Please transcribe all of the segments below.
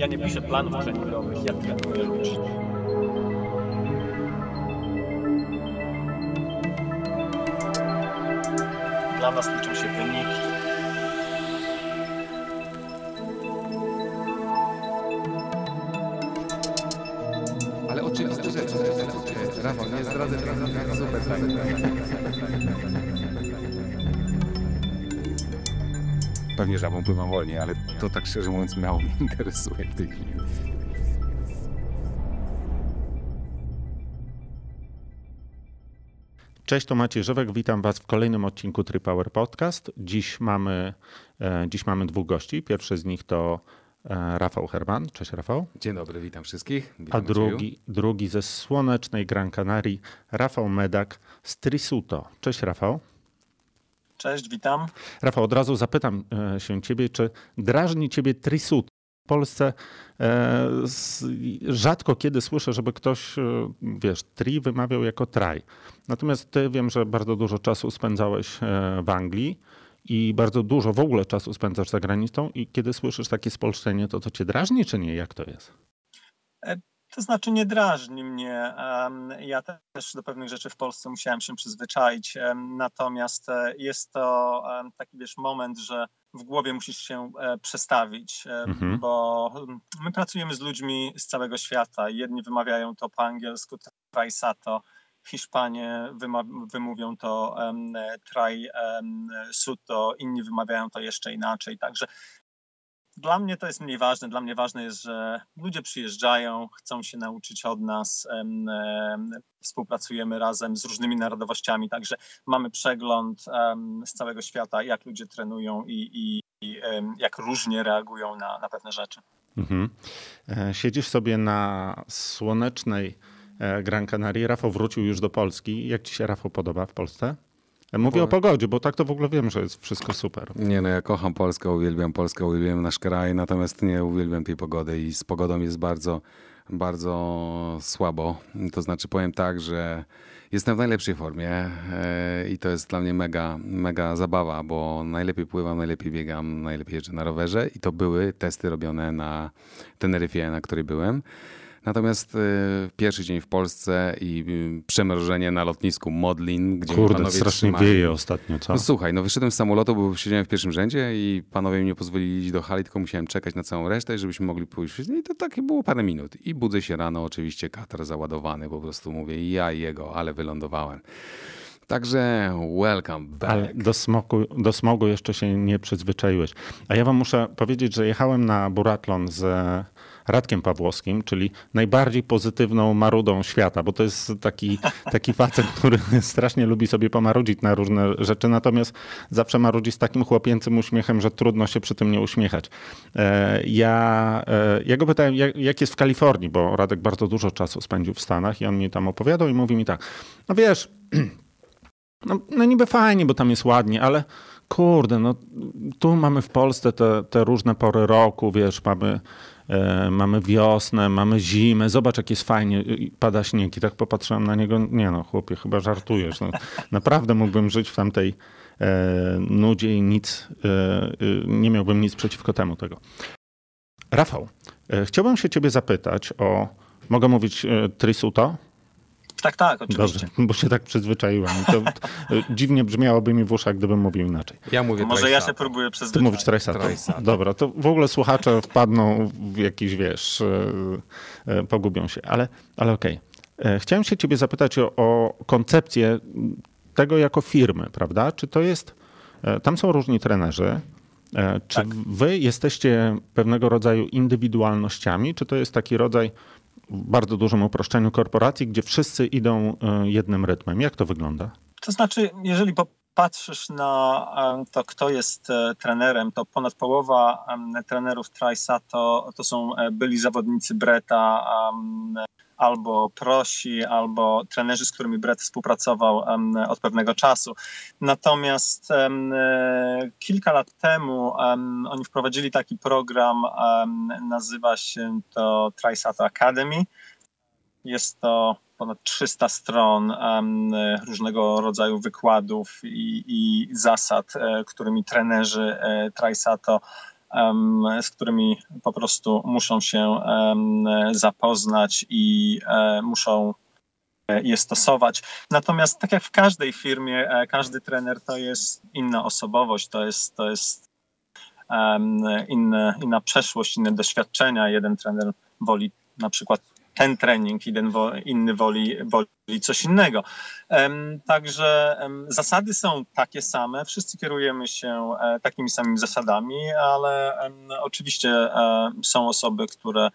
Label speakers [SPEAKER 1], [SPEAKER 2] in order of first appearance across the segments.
[SPEAKER 1] Ja nie piszę planów treningowych, ja trenuję ludzi. Dla nas liczą się wyniki.
[SPEAKER 2] Ale oczywiste rzeczy. Rafał, nie zdradzę super Pewnie żabą pływam wolniej, ale to tak szczerze mówiąc mało mnie interesuje w tej chwili.
[SPEAKER 3] Cześć, to Maciej Żywek. Witam Was w kolejnym odcinku TriPower Podcast. Dziś mamy, e, dziś mamy dwóch gości. Pierwszy z nich to e, Rafał Herman. Cześć Rafał.
[SPEAKER 2] Dzień dobry, witam wszystkich.
[SPEAKER 3] A
[SPEAKER 2] Witam
[SPEAKER 3] drugi, drugi ze słonecznej Gran Canarii, Rafał Medak z Trisuto. Cześć Rafał.
[SPEAKER 1] Cześć, witam.
[SPEAKER 3] Rafał, od razu zapytam e, się Ciebie, czy drażni Ciebie Trisuto? W Polsce e, rzadko kiedy słyszę, żeby ktoś, e, wiesz, tri wymawiał jako traj. Natomiast ty wiem, że bardzo dużo czasu spędzałeś w Anglii i bardzo dużo w ogóle czasu spędzasz za granicą i kiedy słyszysz takie spolszczenie, to to cię drażni, czy nie? Jak to jest?
[SPEAKER 1] To znaczy nie drażni mnie. Ja też do pewnych rzeczy w Polsce musiałem się przyzwyczaić. Natomiast e, jest to taki wiesz moment, że w głowie musisz się e, przestawić,
[SPEAKER 3] Mhm.
[SPEAKER 1] bo mm, my pracujemy z ludźmi z całego świata. Jedni wymawiają to po angielsku trajsato, Hiszpanie wymówią to em, traj suto, inni wymawiają to jeszcze inaczej. Także dla mnie to jest mniej ważne. Dla mnie ważne jest, że ludzie przyjeżdżają, chcą się nauczyć od nas, em, em, współpracujemy razem z różnymi narodowościami, także mamy przegląd z całego świata, jak ludzie trenują i, i, i jak różnie reagują na, na pewne rzeczy.
[SPEAKER 3] Mhm. E, Siedzisz sobie na słonecznej e, Gran Canaria. Rafał wrócił już do Polski. Jak ci się Rafał podoba w Polsce? Mówię o pogodzie, bo tak to w ogóle wiem, że jest wszystko super.
[SPEAKER 2] Nie no, ja kocham Polskę, uwielbiam Polskę, uwielbiam nasz kraj, natomiast nie uwielbiam tej pogody i z pogodą jest bardzo, bardzo słabo. To znaczy powiem tak, że jestem w najlepszej formie e, i to jest dla mnie mega, mega zabawa, bo najlepiej pływam, najlepiej biegam, najlepiej jeżdżę na rowerze i to były testy robione na Teneryfie, na której byłem. Natomiast e, pierwszy dzień w Polsce i y, przemrożenie na lotnisku Modlin, gdzie
[SPEAKER 3] Kurde,
[SPEAKER 2] panowie
[SPEAKER 3] strasznie
[SPEAKER 2] trzymali.
[SPEAKER 3] wieje ostatnio, co?
[SPEAKER 2] No słuchaj, no wyszedłem z samolotu, bo siedziałem w pierwszym rzędzie i panowie mi nie pozwolili iść do hali, tylko musiałem czekać na całą resztę, żebyśmy mogli pójść. No i to takie było parę minut. I budzę się rano, oczywiście katar załadowany, po prostu mówię ja i jego, ale wylądowałem. Także welcome back.
[SPEAKER 3] Ale do smogu, do smogu jeszcze się nie przyzwyczaiłeś. A ja wam muszę powiedzieć, że jechałem na Buratlon z Radkiem Pawłowskim, czyli najbardziej pozytywną marudą świata, bo to jest taki, taki facet, który strasznie lubi sobie pomarudzić na różne rzeczy, natomiast zawsze marudzi z takim chłopięcym uśmiechem, że trudno się przy tym nie uśmiechać. E, Ja, e, ja go pytałem, jak, jak jest w Kalifornii, bo Radek bardzo dużo czasu spędził w Stanach i on mi tam opowiadał i mówi mi tak, no wiesz, no, no niby fajnie, bo tam jest ładnie, ale kurde, no tu mamy w Polsce te, te różne pory roku, wiesz, mamy, mamy wiosnę, mamy zimę, zobacz jak jest fajnie, pada śnieg. I tak popatrzyłem na niego, nie no chłopie, chyba żartujesz, no, naprawdę mógłbym żyć w tamtej e, nudzie i nic, e, e, nie miałbym nic przeciwko temu tego. Rafał, e, chciałbym się ciebie zapytać o, mogę mówić e, Trisuto?
[SPEAKER 1] Tak, tak, oczywiście.
[SPEAKER 3] Dobrze, bo się tak przyzwyczaiłem. I To e, dziwnie brzmiałoby mi w uszach, gdybym mówił inaczej.
[SPEAKER 2] Ja mówię
[SPEAKER 1] To może ja się próbuję
[SPEAKER 3] Ty
[SPEAKER 1] przyzwyczaić.
[SPEAKER 3] mówisz Trajsato.
[SPEAKER 2] Trajsato.
[SPEAKER 3] Dobra, to w ogóle słuchacze wpadną w jakiś, wiesz, e, e, pogubią się, ale, ale okej. E, Chciałem się ciebie zapytać o, o koncepcję tego jako firmy, prawda? Czy to jest, tam są różni trenerzy, Czy
[SPEAKER 1] Tak.
[SPEAKER 3] wy jesteście pewnego rodzaju indywidualnościami, czy to jest taki rodzaj bardzo dużym uproszczeniu korporacji, gdzie wszyscy idą e, jednym rytmem? Jak to wygląda?
[SPEAKER 1] To znaczy, jeżeli popatrzysz na to, kto jest e, trenerem, to ponad połowa trenerów Trajsa to, to są e, byli zawodnicy Breta, albo prosi, albo trenerzy, z którymi Brett współpracował od pewnego czasu. Natomiast e, kilka lat temu em, oni wprowadzili taki program, nazywa się to Trisato Academy. Jest to ponad 300 stron em, różnego rodzaju wykładów i, i zasad, e, którymi trenerzy e, Trisato z którymi po prostu muszą się zapoznać i muszą je stosować. Natomiast tak jak w każdej firmie, każdy trener to jest inna osobowość, to jest, to jest inne, inna przeszłość, inne doświadczenia. Jeden trener woli na przykład ten trening, jeden inny woli, woli coś innego. Także zasady są takie same, wszyscy kierujemy się e, takimi samymi zasadami, ale oczywiście e, są osoby, które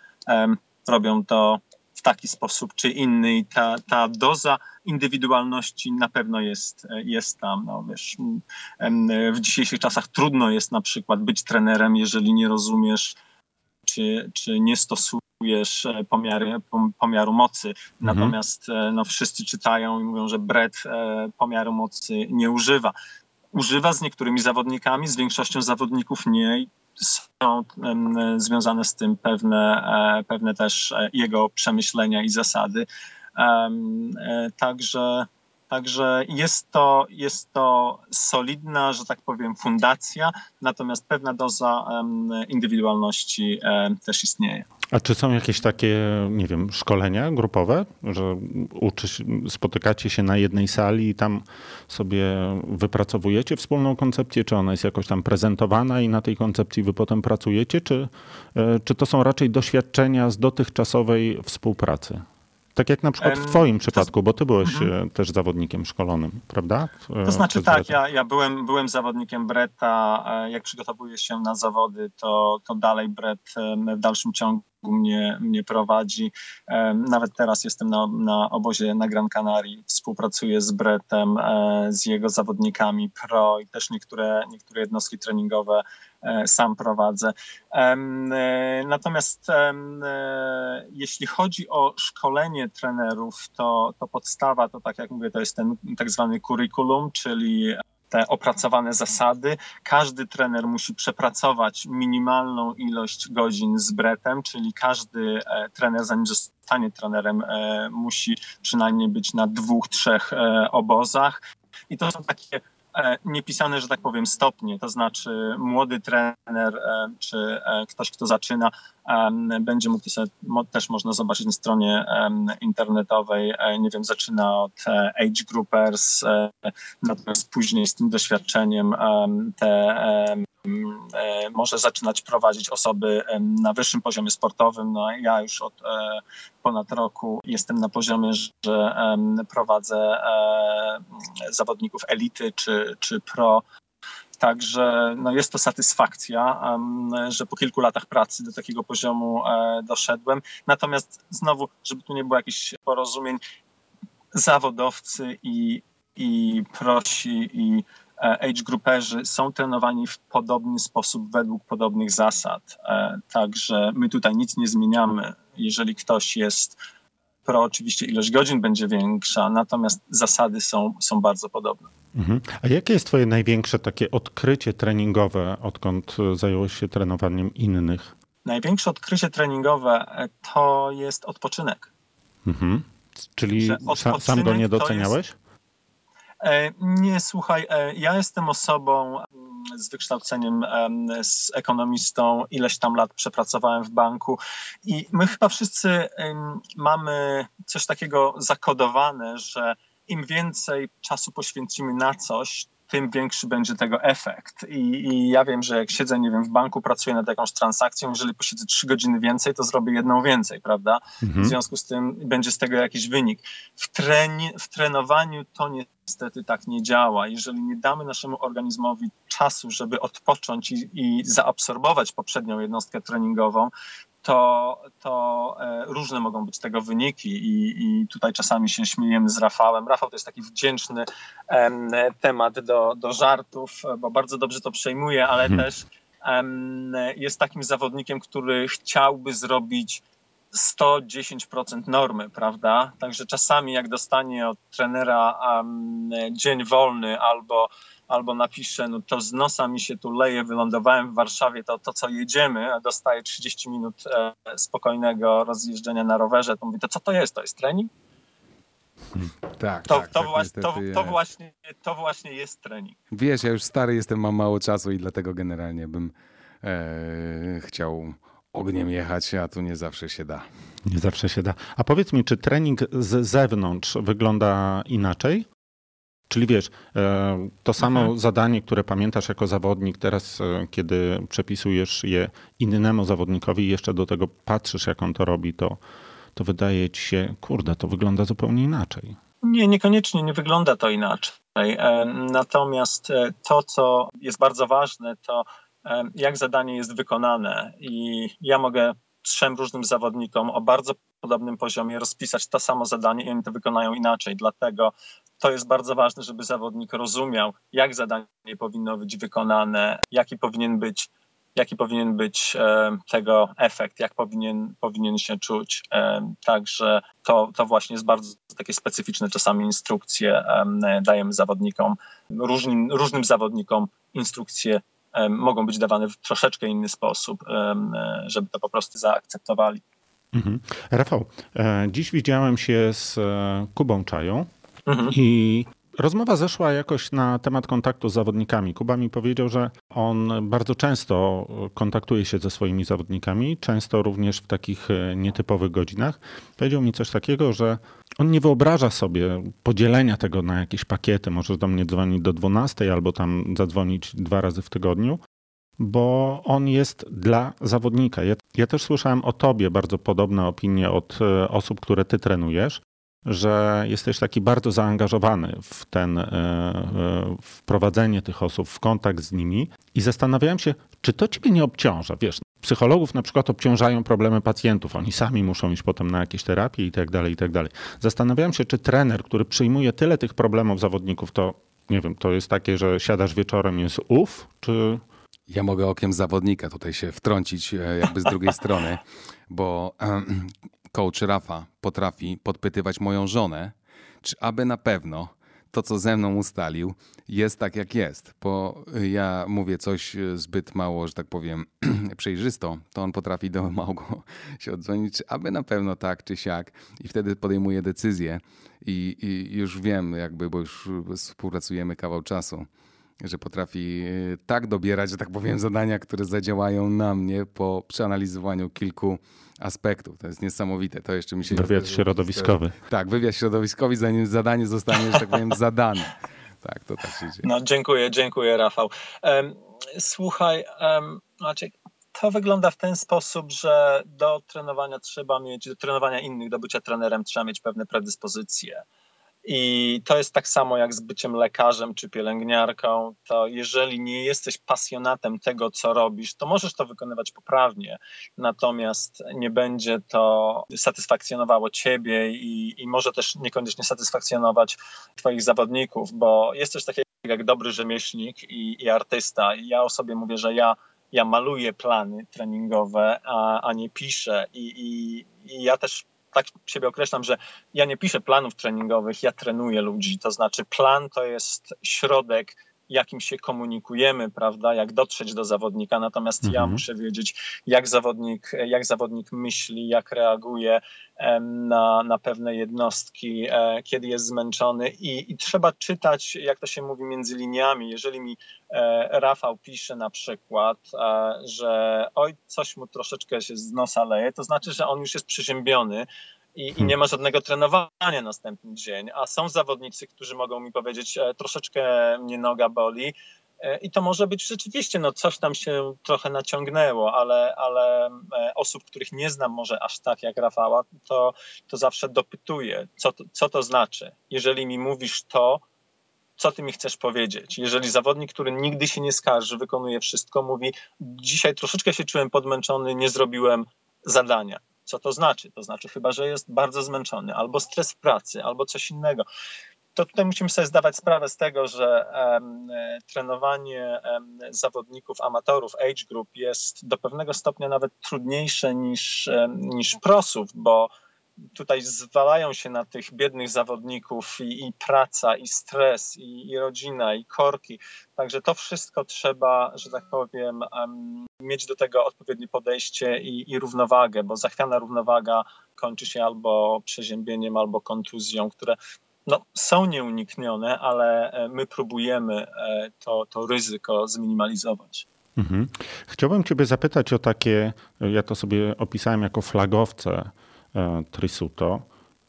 [SPEAKER 1] robią to w taki sposób czy inny i ta, ta doza indywidualności na pewno jest, jest tam. No, wiesz, w dzisiejszych czasach trudno jest na przykład być trenerem, jeżeli nie rozumiesz czy, czy nie stosujesz e, pomiary, pomiaru mocy. Mhm. Natomiast e, no, wszyscy czytają i mówią, że Brett e, pomiaru mocy nie używa. Używa z niektórymi zawodnikami, z większością zawodników nie są związane z tym pewne, pewne też jego przemyślenia i zasady. Także, także jest, to, jest to solidna, że tak powiem, fundacja, natomiast pewna doza indywidualności też istnieje.
[SPEAKER 3] A czy są jakieś takie, nie wiem, szkolenia grupowe, że uczy, spotykacie się na jednej sali i tam sobie wypracowujecie wspólną koncepcję, czy ona jest jakoś tam prezentowana i na tej koncepcji wy potem pracujecie, czy, e, czy to są raczej doświadczenia z dotychczasowej współpracy? Tak jak na przykład w Twoim przypadku, bo Ty byłeś mhm. E, też zawodnikiem szkolonym, prawda?
[SPEAKER 1] To znaczy tak, ja, ja byłem, byłem zawodnikiem Breta. E, jak przygotowuję się na zawody, to, to dalej Bret w dalszym ciągu mnie, mnie prowadzi. Nawet teraz jestem na, na obozie na Gran Canaria, współpracuję z Bretem, e, z jego zawodnikami pro i też niektóre, niektóre jednostki treningowe e, sam prowadzę. E, natomiast jeśli chodzi o szkolenie trenerów, to, to podstawa to tak jak mówię, to jest ten tak zwany curriculum, czyli te opracowane zasady. Każdy trener musi przepracować minimalną ilość godzin z bretem, czyli każdy e, trener, zanim zostanie trenerem, e, musi przynajmniej być na dwóch, trzech e, obozach. I to są takie niepisane, że tak powiem, stopnie, to znaczy młody trener e, czy e, ktoś, kto zaczyna, będzie mógł też można zobaczyć na stronie internetowej, nie wiem, zaczyna od age groupers, natomiast później z tym doświadczeniem te E, może zaczynać prowadzić osoby na wyższym poziomie sportowym. No, ja już od e, ponad roku jestem na poziomie, że prowadzę e, zawodników elity czy, czy pro. Także no jest to satysfakcja, że po kilku latach pracy do takiego poziomu doszedłem. Natomiast znowu, żeby tu nie było jakichś porozumień, zawodowcy i, i prosi i E, age grouperzy są trenowani w podobny sposób, według podobnych zasad. E, także my tutaj nic nie zmieniamy. Jeżeli ktoś jest pro, oczywiście ilość godzin będzie większa, natomiast zasady są, są bardzo podobne.
[SPEAKER 3] Mhm. A jakie jest Twoje największe takie odkrycie treningowe, odkąd zająłeś się trenowaniem innych?
[SPEAKER 1] Największe odkrycie treningowe e, to jest odpoczynek.
[SPEAKER 3] Mhm. Czyli sam go nie doceniałeś?
[SPEAKER 1] E, nie, słuchaj, e, ja jestem osobą mm, z wykształceniem z ekonomistą, ileś tam lat przepracowałem w banku i my chyba wszyscy mamy coś takiego zakodowane, że im więcej czasu poświęcimy na coś, tym większy będzie tego efekt. I, I, ja wiem, że jak siedzę, nie wiem, w banku, pracuję nad jakąś transakcją, jeżeli posiedzę trzy godziny więcej, to zrobię jedną więcej, prawda? Mhm. W związku z tym będzie z tego jakiś wynik. W, treni w trenowaniu to niestety tak nie działa. Jeżeli nie damy naszemu organizmowi czasu, żeby odpocząć i, i zaabsorbować poprzednią jednostkę treningową, to, to e, różne mogą być tego wyniki i, i tutaj czasami się śmiejemy z Rafałem. Rafał to jest taki wdzięczny temat do, do żartów, bo bardzo dobrze to przejmuje, ale hmm. też jest takim zawodnikiem, który chciałby zrobić 110% normy, prawda? Także czasami jak dostanie od trenera um, dzień wolny albo albo napiszę, no to z nosa mi się tu leje, wylądowałem w Warszawie, to, to co jedziemy, a dostaję 30 minut e, spokojnego rozjeżdżenia na rowerze, to mówię, to co to jest? To jest trening?
[SPEAKER 2] Hmm, tak,
[SPEAKER 1] to,
[SPEAKER 2] tak,
[SPEAKER 1] to,
[SPEAKER 2] tak
[SPEAKER 1] właśnie, to, to, właśnie, to właśnie jest trening.
[SPEAKER 2] Wiesz, ja już stary jestem, mam mało czasu i dlatego generalnie bym e, chciał ogniem jechać, a tu nie zawsze się da.
[SPEAKER 3] Nie zawsze się da. A powiedz mi, czy trening z zewnątrz wygląda inaczej? Czyli wiesz, e, to samo mhm. zadanie, które pamiętasz jako zawodnik, teraz, e, kiedy przepisujesz je innemu zawodnikowi i jeszcze do tego patrzysz, jak on to robi, to, to wydaje ci się, kurde, to wygląda zupełnie inaczej.
[SPEAKER 1] Nie, niekoniecznie nie wygląda to inaczej. E, natomiast to, co jest bardzo ważne, to jak zadanie jest wykonane. I ja mogę trzem różnym zawodnikom o bardzo podobnym poziomie rozpisać to samo zadanie i oni to wykonają inaczej. Dlatego to jest bardzo ważne, żeby zawodnik rozumiał, jak zadanie powinno być wykonane, jaki powinien być, jaki powinien być e, tego efekt, jak powinien, powinien się czuć. E, także to, to właśnie jest bardzo takie specyficzne czasami instrukcje e, dajemy zawodnikom, różnym, różnym zawodnikom instrukcje mogą być dawane w troszeczkę inny sposób, żeby to po prostu zaakceptowali.
[SPEAKER 3] Mhm. Rafał, dziś widziałem się z Kubą Czają, Mhm. I rozmowa zeszła jakoś na temat kontaktu z zawodnikami. Kuba mi powiedział, że on bardzo często kontaktuje się ze swoimi zawodnikami, często również w takich e, nietypowych godzinach. Powiedział mi coś takiego, że on nie wyobraża sobie podzielenia tego na jakieś pakiety. Możesz do mnie dzwonić do 12 albo tam zadzwonić dwa razy w tygodniu, bo on jest dla zawodnika. Ja, ja też słyszałem o tobie bardzo podobne opinie od e, osób, które ty trenujesz że jesteś taki bardzo zaangażowany w ten e, e, wprowadzenie tych osób w kontakt z nimi i zastanawiałem się, czy to ciebie nie obciąża. Wiesz, psychologów na przykład obciążają problemy pacjentów, oni sami muszą iść potem na jakieś terapie i tak dalej, i tak dalej. Zastanawiałem się, czy trener, który przyjmuje tyle tych problemów zawodników, to nie wiem, to jest takie, że siadasz wieczorem jest uf, czy...
[SPEAKER 2] Ja mogę okiem zawodnika tutaj się wtrącić e, jakby z drugiej strony, bo coach Rafa potrafi podpytywać moją żonę, czy aby na pewno to, co ze mną ustalił, jest tak, jak jest. Bo ja mówię coś zbyt mało, że tak powiem, przejrzysto, to on potrafi do Małgo się odzwonić, czy aby na pewno tak, czy siak. I wtedy podejmuje decyzję i, i już wiem, jakby, bo już współpracujemy kawał czasu że potrafi tak dobierać, że tak powiem, zadania, które zadziałają na mnie po przeanalizowaniu kilku aspektów. To jest niesamowite. To jeszcze mi się...
[SPEAKER 3] Wywiad środowiskowy.
[SPEAKER 2] Tak, wywiad środowiskowy, zanim zadanie zostanie, że tak powiem, zadane. Tak, to tak się dzieje.
[SPEAKER 1] No, dziękuję, dziękuję Rafał. Um, słuchaj, um, Maciek, to wygląda w ten sposób, że do trenowania trzeba mieć, do trenowania innych, do bycia trenerem trzeba mieć pewne predyspozycje. I to jest tak samo jak z byciem lekarzem czy pielęgniarką. To jeżeli nie jesteś pasjonatem tego, co robisz, to możesz to wykonywać poprawnie, natomiast nie będzie to satysfakcjonowało ciebie i, i może też niekoniecznie satysfakcjonować twoich zawodników, bo jest coś takiego jak dobry rzemieślnik i, i artysta. I ja o sobie mówię, że ja ja maluję plany treningowe, a, a nie piszę. I, i, I ja też tak siebie określam, że ja nie piszę planów treningowych, ja trenuję ludzi. To znaczy, plan to jest środek, jakim się komunikujemy, prawda, jak dotrzeć do zawodnika. Natomiast mhm. ja muszę wiedzieć, jak zawodnik, jak zawodnik myśli, jak reaguje na, na pewne jednostki, e, kiedy jest zmęczony I, i trzeba czytać, jak to się mówi, między liniami. Jeżeli mi e, Rafał pisze na przykład, e, że oj, coś mu troszeczkę się z nosa leje, to znaczy, że on już jest przeziębiony, i, i, nie ma żadnego trenowania następny dzień. A są zawodnicy, którzy mogą mi powiedzieć, troszeczkę mnie noga boli. I to może być rzeczywiście, no coś tam się trochę naciągnęło, ale, ale osób, których nie znam może aż tak jak Rafała, to, to zawsze dopytuję, co to, co to znaczy. Jeżeli mi mówisz to, co ty mi chcesz powiedzieć? Jeżeli zawodnik, który nigdy się nie skarży, wykonuje wszystko, mówi, dzisiaj troszeczkę się czułem podmęczony, nie zrobiłem zadania co to znaczy. To znaczy chyba, że jest bardzo zmęczony, albo stres w pracy, albo coś innego. To tutaj musimy sobie zdawać sprawę z tego, że um, trenowanie um, zawodników, amatorów, age group jest do pewnego stopnia nawet trudniejsze niż, um, niż prosów, bo tutaj zwalają się na tych biednych zawodników i, i praca, i stres, i, i, rodzina, i korki. Także to wszystko trzeba, że tak powiem, um, mieć do tego odpowiednie podejście i, i równowagę, bo zachwiana równowaga kończy się albo przeziębieniem, albo kontuzją, które no, są nieuniknione, ale e, my próbujemy e, to, to ryzyko zminimalizować.
[SPEAKER 3] Mhm. Chciałbym Ciebie zapytać o takie, ja to sobie opisałem jako flagowce Trisuto,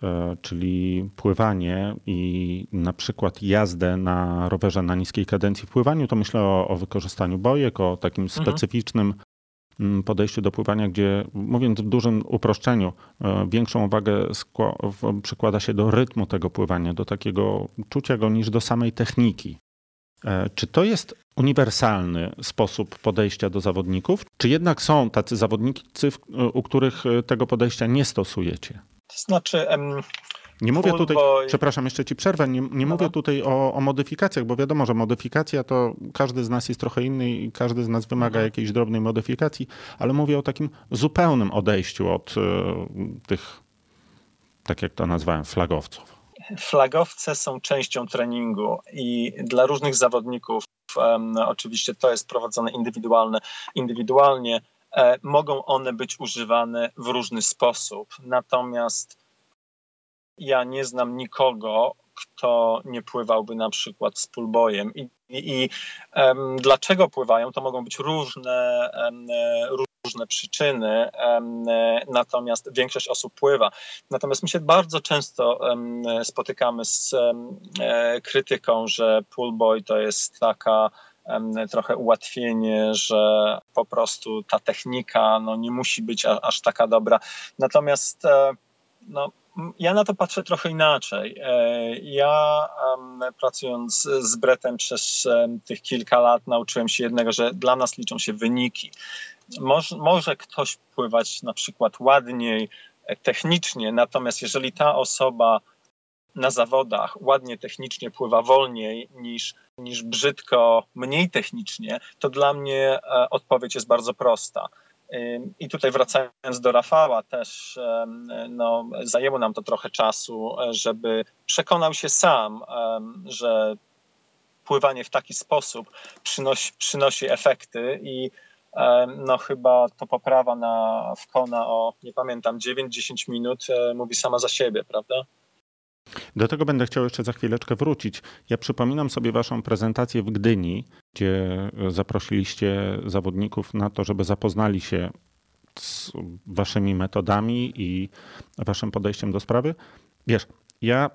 [SPEAKER 3] e, czyli pływanie i na przykład jazdę na rowerze na niskiej kadencji w pływaniu, to myślę o, o wykorzystaniu bojek, o takim mhm. specyficznym mm, podejściu do pływania, gdzie mówiąc w dużym uproszczeniu, e, większą uwagę przykłada się do rytmu tego pływania, do takiego czucia go niż do samej techniki. E, czy to jest uniwersalny sposób podejścia do zawodników, czy jednak są tacy zawodnicy, u których e, tego podejścia nie stosujecie?
[SPEAKER 1] To znaczy.
[SPEAKER 3] nie mówię tutaj, przepraszam, jeszcze ci przerwę, nie, nie mówię tutaj o, o, modyfikacjach, bo wiadomo, że modyfikacja to każdy z nas jest trochę inny i każdy z nas wymaga jakiejś drobnej modyfikacji, ale mówię o takim zupełnym odejściu od y, tych, tak jak to nazwałem, flagowców
[SPEAKER 1] flagowce są częścią treningu i dla różnych zawodników, oczywiście to jest prowadzone indywidualne, indywidualnie, e, mogą one być używane w różny sposób. Natomiast ja nie znam nikogo, kto nie pływałby na przykład z pulbojem. I, i, i um, dlaczego pływają, to mogą być różne, um, różne przyczyny, natomiast większość osób pływa. Natomiast my się bardzo często spotykamy z e, krytyką, że poolboy to jest taka trochę ułatwienie, że po prostu ta technika no, nie musi być aż taka dobra. Natomiast e, no, ja na to patrzę trochę inaczej. E, ja pracując z Bretem przez tych kilka lat nauczyłem się jednego, że dla nas liczą się wyniki. Może, może ktoś pływać na przykład ładniej e, technicznie, natomiast jeżeli ta osoba na zawodach ładnie technicznie pływa wolniej niż, niż brzydko mniej technicznie, to dla mnie e, odpowiedź jest bardzo prosta. I tutaj wracając do Rafała, też no, zajęło nam to trochę czasu, żeby przekonał się sam, że pływanie w taki sposób przynosi, przynosi efekty i no chyba to poprawa na wkona o, nie pamiętam, 9-10 minut e, mówi sama za siebie, prawda?
[SPEAKER 3] Do tego będę chciał jeszcze za chwileczkę wrócić. Ja przypominam sobie Waszą prezentację w Gdyni, gdzie zaprosiliście zawodników na to, żeby zapoznali się z Waszymi metodami i Waszym podejściem do sprawy. Wiesz, ja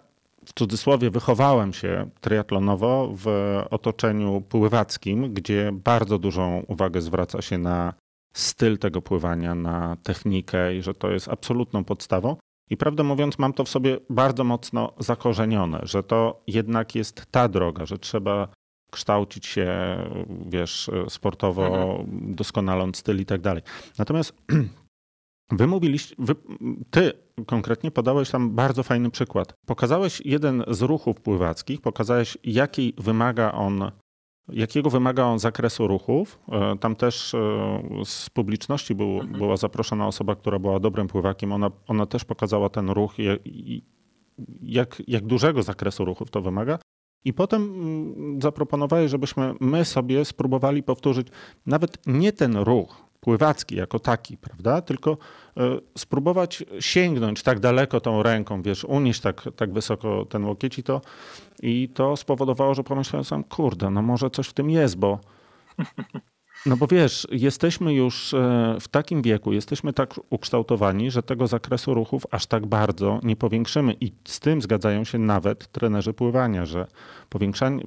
[SPEAKER 3] w cudzysłowie wychowałem się triatlonowo w otoczeniu pływackim, gdzie bardzo dużą uwagę zwraca się na styl tego pływania, na technikę i że to jest absolutną podstawą. I prawdę mówiąc, mam to w sobie bardzo mocno zakorzenione, że to jednak jest ta droga, że trzeba kształcić się, wiesz, sportowo, mhm. doskonaląc styl i tak dalej. Natomiast wy mówiliście, wy, ty konkretnie podałeś tam bardzo fajny przykład. Pokazałeś jeden z ruchów pływackich, pokazałeś, jaki wymaga on jakiego wymaga on zakresu ruchów. E, tam też e, z publiczności był, mhm. była zaproszona osoba, która była dobrym pływakiem. Ona, ona też pokazała ten ruch, jak, jak dużego zakresu ruchów to wymaga. I potem mm, zaproponowałeś, żebyśmy my sobie spróbowali powtórzyć nawet nie ten ruch, pływacki jako taki, prawda? Tylko e, spróbować sięgnąć tak daleko tą ręką, wiesz, unieść tak, tak wysoko ten łokieć i to, i to spowodowało, że pomyślałem sam, kurde, no może coś w tym jest, bo no bo wiesz, jesteśmy już e, w takim wieku, jesteśmy tak ukształtowani, że tego zakresu ruchów aż tak bardzo nie powiększymy. I z tym zgadzają się nawet trenerzy pływania, że powiększanie,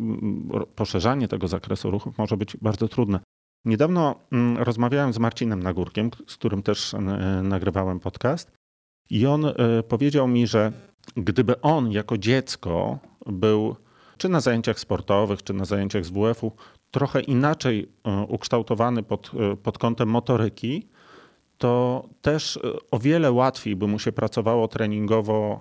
[SPEAKER 3] poszerzanie tego zakresu ruchów może być bardzo trudne. Niedawno mm, rozmawiałem z Marcinem Nagórkiem, z którym też e, nagrywałem podcast, i on e, powiedział mi, że gdyby on jako dziecko był czy na zajęciach sportowych, czy na zajęciach z WF-u, trochę inaczej e, ukształtowany pod, pod kątem motoryki, to też o wiele łatwiej by mu się pracowało treningowo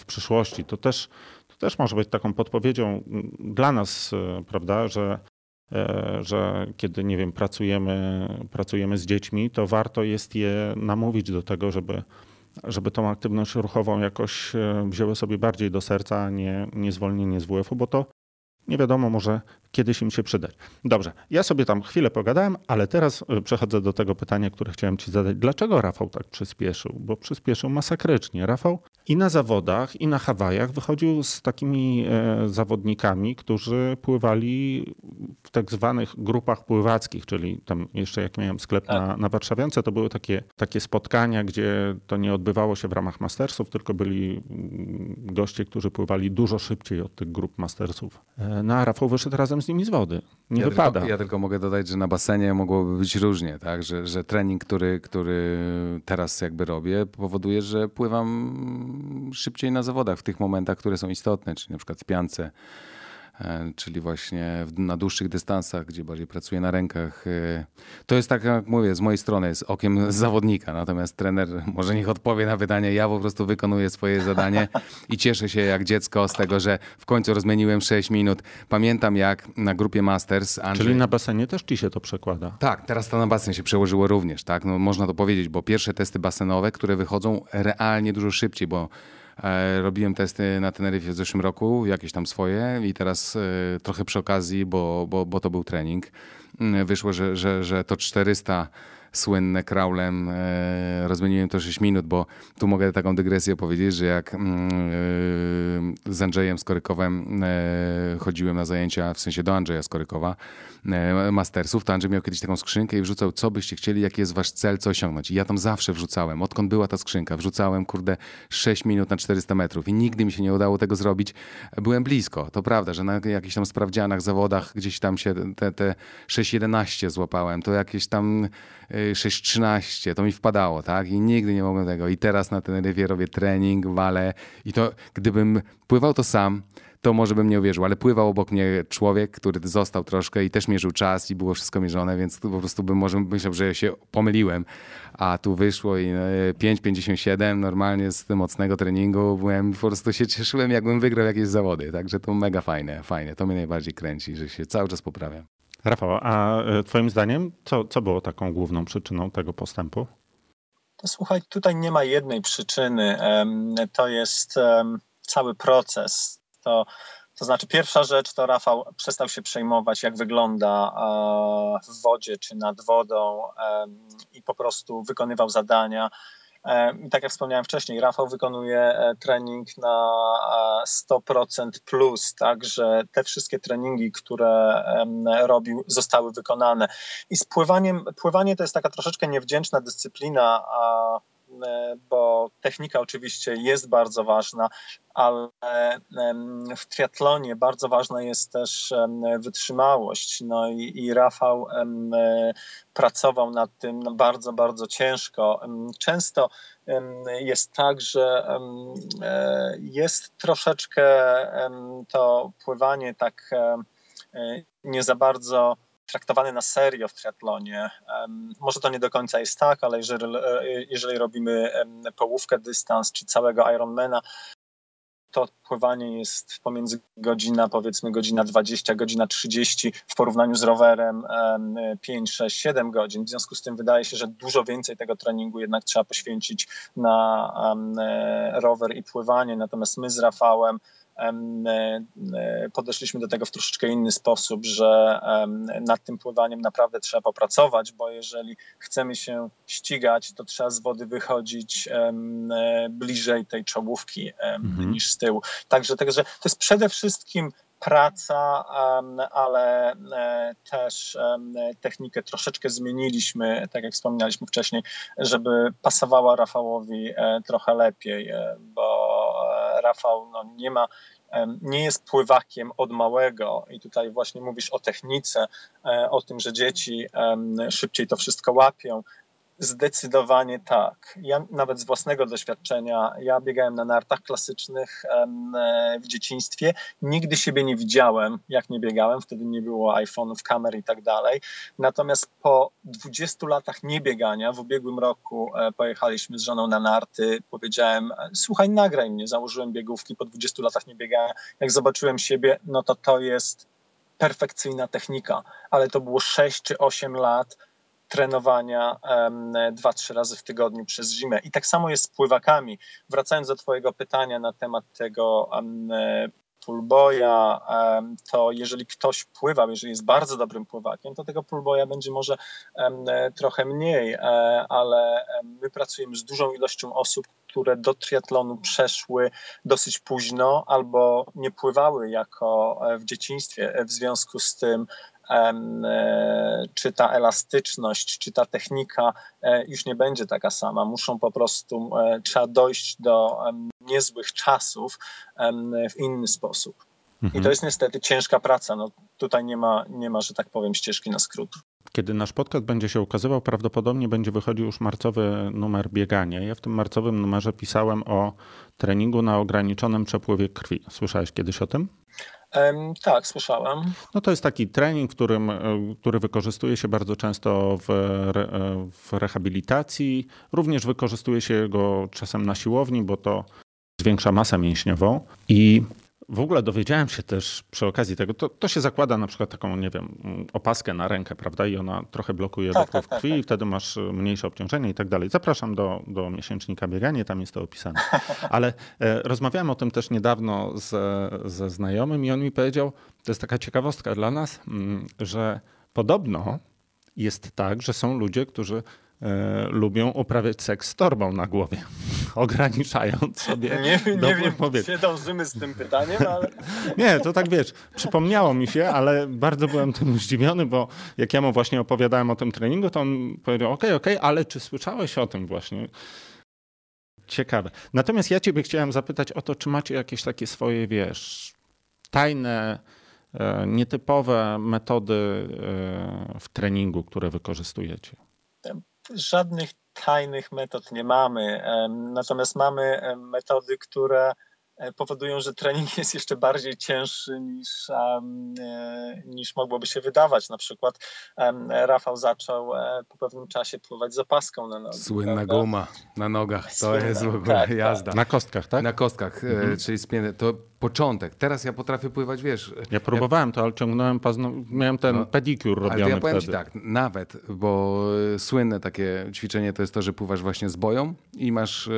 [SPEAKER 3] w przyszłości. To też, to też może być taką podpowiedzią dla nas, prawda, że że kiedy, nie wiem, pracujemy, pracujemy z dziećmi, to warto jest je namówić do tego, żeby, żeby tą aktywność ruchową jakoś e, wzięły sobie bardziej do serca, a nie, nie zwolnienie z WF-u, bo to nie wiadomo, może kiedyś im się przydać. Dobrze, ja sobie tam chwilę pogadałem, ale teraz e, przechodzę do tego pytania, które chciałem Ci zadać. Dlaczego Rafał tak przyspieszył? Bo przyspieszył masakrycznie. Rafał i na zawodach, i na Hawajach wychodził z takimi e, zawodnikami, którzy pływali w tak zwanych grupach pływackich, czyli tam jeszcze jak miałem sklep tak. na, na Warszawiance, to były takie, takie spotkania, gdzie to nie odbywało się w ramach mastersów, tylko byli mm, goście, którzy pływali dużo szybciej od tych grup mastersów. E, no a Rafał wyszedł razem z nimi z wody. Nie
[SPEAKER 2] ja
[SPEAKER 3] wypada.
[SPEAKER 2] Tylko, ja tylko mogę dodać, że na basenie mogłoby być różnie, tak? że, że trening, który, który teraz jakby robię, powoduje, że pływam szybciej na zawodach w tych momentach, które są istotne, czyli na przykład w piance, czyli właśnie na dłuższych dystansach, gdzie bardziej pracuję na rękach. E, to jest tak, jak mówię, z mojej strony, z okiem zawodnika, natomiast trener może niech odpowie na pytanie, ja po prostu wykonuję swoje zadanie i cieszę się jak dziecko z tego, że w końcu rozmieniłem 6 minut. Pamiętam jak na grupie Masters...
[SPEAKER 3] Andrzej... Czyli na basenie też ci się to przekłada?
[SPEAKER 2] Tak, teraz to na basen się przełożyło również, tak? No, można to powiedzieć, bo pierwsze testy basenowe, które wychodzą realnie dużo szybciej, bo E, robiłem testy na Teneryfie w zeszłym roku, jakieś tam swoje i teraz e, trochę przy okazji, bo, bo, bo to był trening, mm, wyszło, że, że, że to 400 słynne kraulem. E, rozmieniłem to 6 minut, bo tu mogę taką dygresję powiedzieć, że jak mm, e, z Andrzejem Skorykowem e, chodziłem na zajęcia, w sensie do Andrzeja Skorykowa, mastersów, to Andrzej miał kiedyś taką skrzynkę i wrzucał, co byście chcieli, jaki jest wasz cel, co osiągnąć. I ja tam zawsze wrzucałem, odkąd była ta skrzynka, wrzucałem, kurde, 6 minut na 400 metrów i nigdy mi się nie udało tego zrobić. Byłem blisko, to prawda, że na jakichś tam sprawdzianach, zawodach gdzieś tam się te, te 6.11 złapałem, to jakieś tam 6.13, to mi wpadało, tak? I nigdy nie mogłem tego. I teraz na Teneryfie robię trening, walę i to gdybym pływał to sam, to może bym nie uwierzył, ale pływał obok mnie człowiek, który został troszkę i też mierzył czas i było wszystko mierzone, więc po prostu bym może myślał, że się pomyliłem, a tu wyszło i 5,57 e, normalnie z mocnego treningu. Byłem, po prostu się cieszyłem, jakbym wygrał jakieś zawody, także to mega fajne, fajne, to mnie najbardziej kręci, że się cały czas poprawiam.
[SPEAKER 3] Rafał, a e, Twoim zdaniem, co, co było taką główną przyczyną tego postępu?
[SPEAKER 1] To słuchaj, tutaj nie ma jednej przyczyny. To jest cały proces. To, to znaczy, pierwsza rzecz to Rafał przestał się przejmować, jak wygląda w wodzie czy nad wodą i po prostu wykonywał zadania I tak jak wspomniałem wcześniej, Rafał wykonuje e, trening na 100% e, plus, także te wszystkie treningi, które robił, zostały wykonane. I z pływaniem, pływanie to jest taka troszeczkę niewdzięczna dyscyplina, bo technika oczywiście jest bardzo ważna, ale w triatlonie bardzo ważna jest też wytrzymałość. No i, i Rafał pracował nad tym bardzo, bardzo ciężko. Często jest tak, że e, jest troszeczkę to pływanie tak e, nie za bardzo traktowane na serio w triatlonie. Może to nie do końca jest tak, ale jeżeli, e, jeżeli robimy połówkę dystans czy całego Ironmana, to pływanie jest pomiędzy godzina, powiedzmy godzina 20, godzina 30 w porównaniu z rowerem 5, 6, 7 godzin. W związku z tym wydaje się, że dużo więcej tego treningu jednak trzeba poświęcić na e, rower i pływanie. Natomiast my z Rafałem podeszliśmy do tego w troszeczkę inny sposób, że nad tym pływaniem naprawdę trzeba popracować, bo jeżeli chcemy się ścigać, to trzeba z wody wychodzić e, bliżej tej czołówki mhm. niż z tyłu. Także, także to jest przede wszystkim praca, ale e, też technikę troszeczkę zmieniliśmy, tak jak wspomnieliśmy wcześniej, żeby pasowała Rafałowi trochę lepiej, bo Rafał no, nie ma nie jest pływakiem od małego i tutaj właśnie mówisz o technice, e, o tym, że dzieci szybciej to wszystko łapią. Zdecydowanie tak. Ja nawet z własnego doświadczenia, ja biegałem na nartach klasycznych w dzieciństwie. Nigdy siebie nie widziałem, jak nie biegałem. Wtedy nie było iPhone'ów, kamer i tak dalej. Natomiast po 20 latach niebiegania, w ubiegłym roku e, pojechaliśmy z żoną na narty. Powiedziałem, słuchaj, nagraj mnie. Założyłem biegówki po 20 latach niebiegania. Jak zobaczyłem siebie, no to to jest perfekcyjna technika. Ale to było 6 czy 8 lat trenowania dwa, trzy razy w tygodniu przez zimę. I tak samo jest z pływakami. Wracając do Twojego pytania na temat tego pullboya, to jeżeli ktoś pływał, jeżeli jest bardzo dobrym pływakiem, to tego pullboya będzie może trochę mniej, e, ale my pracujemy z dużą ilością osób, które do triatlonu przeszły dosyć późno albo nie pływały jako w dzieciństwie. W związku z tym czy ta elastyczność, czy ta technika już nie będzie taka sama. Muszą po prostu, trzeba dojść do niezłych czasów w inny sposób. I to mhm. jest niestety ciężka praca. No, tutaj nie ma, nie ma, że tak powiem, ścieżki na skrót.
[SPEAKER 3] Kiedy nasz podcast będzie się ukazywał, prawdopodobnie będzie wychodził już marcowy numer biegania. Ja w tym marcowym numerze pisałem o treningu na ograniczonym przepływie krwi. Słyszałeś kiedyś o tym?
[SPEAKER 1] Tak, słyszałem.
[SPEAKER 3] No to jest taki trening, którym, e, który wykorzystuje się bardzo często w, w rehabilitacji. Również wykorzystuje się go czasem na siłowni, bo to zwiększa masę mięśniową. I w ogóle dowiedziałem się też przy okazji tego, to, to się zakłada na przykład taką, nie wiem, opaskę na rękę, prawda? I ona trochę blokuje tak, dopływ tak, krwi tak, i wtedy masz mniejsze obciążenie i tak dalej. Zapraszam do, do miesięcznika bieganie, tam jest to opisane. Ale e, rozmawiałem o tym też niedawno ze, ze znajomym i on mi powiedział, to jest taka ciekawostka dla nas, mm, że podobno jest tak, że są ludzie, którzy lubią uprawiać seks z torbą na głowie, ograniczając sobie.
[SPEAKER 1] Nie, nie wiem, czy dążymy z tym pytaniem, ale.
[SPEAKER 3] nie, to tak wiesz, przypomniało mi się, ale bardzo byłem tym zdziwiony, bo jak ja mu właśnie opowiadałem o tym treningu, to on powiedział: OK, OK, ale czy słyszałeś o tym właśnie? Ciekawe. Natomiast ja Ciebie chciałem zapytać o to, czy macie jakieś takie swoje, wiesz, tajne, e, nietypowe metody e, w treningu, które wykorzystujecie?
[SPEAKER 1] Żadnych tajnych metod nie mamy, natomiast mamy metody, które e, powodują, że trening jest jeszcze bardziej cięższy niż, e, niż mogłoby się wydawać. Na przykład Rafał zaczął e, po pewnym czasie pływać z opaską na nogach.
[SPEAKER 2] Słynna prawda? guma na nogach, to Słynna, jest w ogóle tak, tak. jazda. Tak.
[SPEAKER 3] Na kostkach, tak?
[SPEAKER 2] Na kostkach, mhm. czyli spięte. To początek. Teraz ja potrafię pływać, wiesz.
[SPEAKER 3] Ja próbowałem ja... to, ale ciągnąłem pazno... miałem ten no, pedikur robiony ale ja powiem wtedy.
[SPEAKER 2] ci tak, nawet, bo słynne takie ćwiczenie to jest to, że pływasz właśnie z boją i masz yy,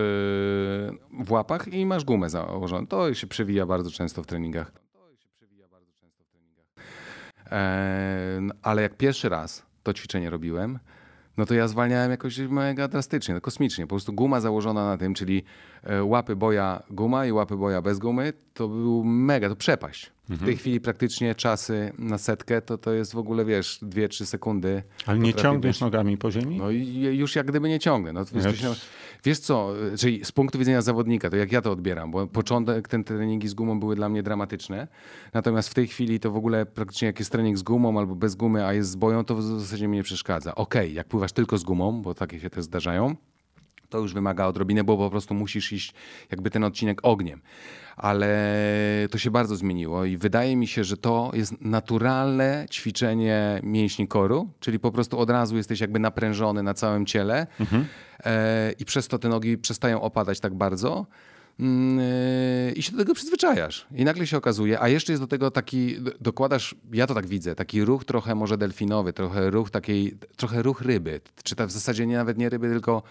[SPEAKER 2] w łapach i masz gumę założoną. To się przewija bardzo często w treningach. Eee, ale jak pierwszy raz to ćwiczenie robiłem, no to ja zwalniałem jakoś mega drastycznie, kosmicznie. Po prostu guma założona na tym, czyli e, łapy boja guma i łapy boja bez gumy, to był mega, to przepaść. W tej chwili praktycznie czasy na setkę to, to jest w ogóle, wiesz, 2-3 sekundy.
[SPEAKER 3] Ale nie ciągniesz nogami po ziemi?
[SPEAKER 2] No i już jak gdyby nie ciągnę. No, wiesz, wiesz co, czyli z punktu widzenia zawodnika, to jak ja to odbieram, bo początek, ten treningi z gumą były dla mnie dramatyczne, natomiast w tej chwili to w ogóle praktycznie jak jest trening z gumą albo bez gumy, a jest z boją, to w zasadzie mi nie przeszkadza. Okej, okay, jak pływasz tylko z gumą, bo takie się też zdarzają, to już wymaga odrobiny, bo po prostu musisz iść jakby ten odcinek ogniem. Ale to się bardzo zmieniło i wydaje mi się, że to jest naturalne ćwiczenie mięśni koru, czyli po prostu od razu jesteś jakby naprężony na całym ciele mhm. e, i przez to te nogi przestają opadać tak bardzo. Mm, e, I się do tego przyzwyczajasz. I nagle się okazuje, a jeszcze jest do tego taki, dokładasz, ja to tak widzę, taki ruch trochę może delfinowy, trochę ruch takiej, trochę ruch ryby. Czy to w zasadzie nie nawet nie ryby, tylko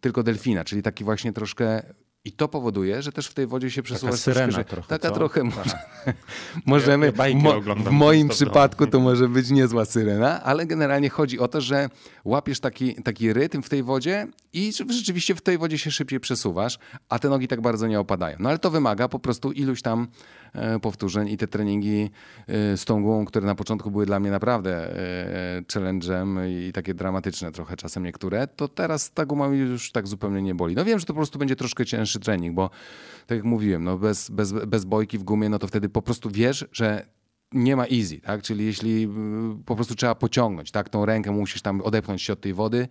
[SPEAKER 2] tylko delfina, czyli taki właśnie troszkę i to powoduje, że też w tej wodzie się przesuwa
[SPEAKER 3] Taka syrena trochę,
[SPEAKER 2] Taka co? trochę może, możemy. Ja, mo, w moim przypadku to może być niezła syrena, ale generalnie chodzi o to, że łapiesz taki, taki rytm w tej wodzie i rzeczywiście w tej wodzie się szybciej przesuwasz, a te nogi tak bardzo nie opadają. No ale to wymaga po prostu iluś tam powtórzeń i te treningi e, z tą głową, które na początku były dla mnie naprawdę e, challenge'em i takie dramatyczne trochę czasem niektóre, to teraz ta guma już tak zupełnie nie boli. No wiem, że to po prostu będzie troszkę cięższy trening, bo tak jak mówiłem, no bez, bez, bez bojki w gumie, no to wtedy po prostu wiesz, że nie ma easy, tak? Czyli jeśli y, po prostu trzeba pociągnąć, tak? Tą rękę musisz tam odepchnąć się od tej wody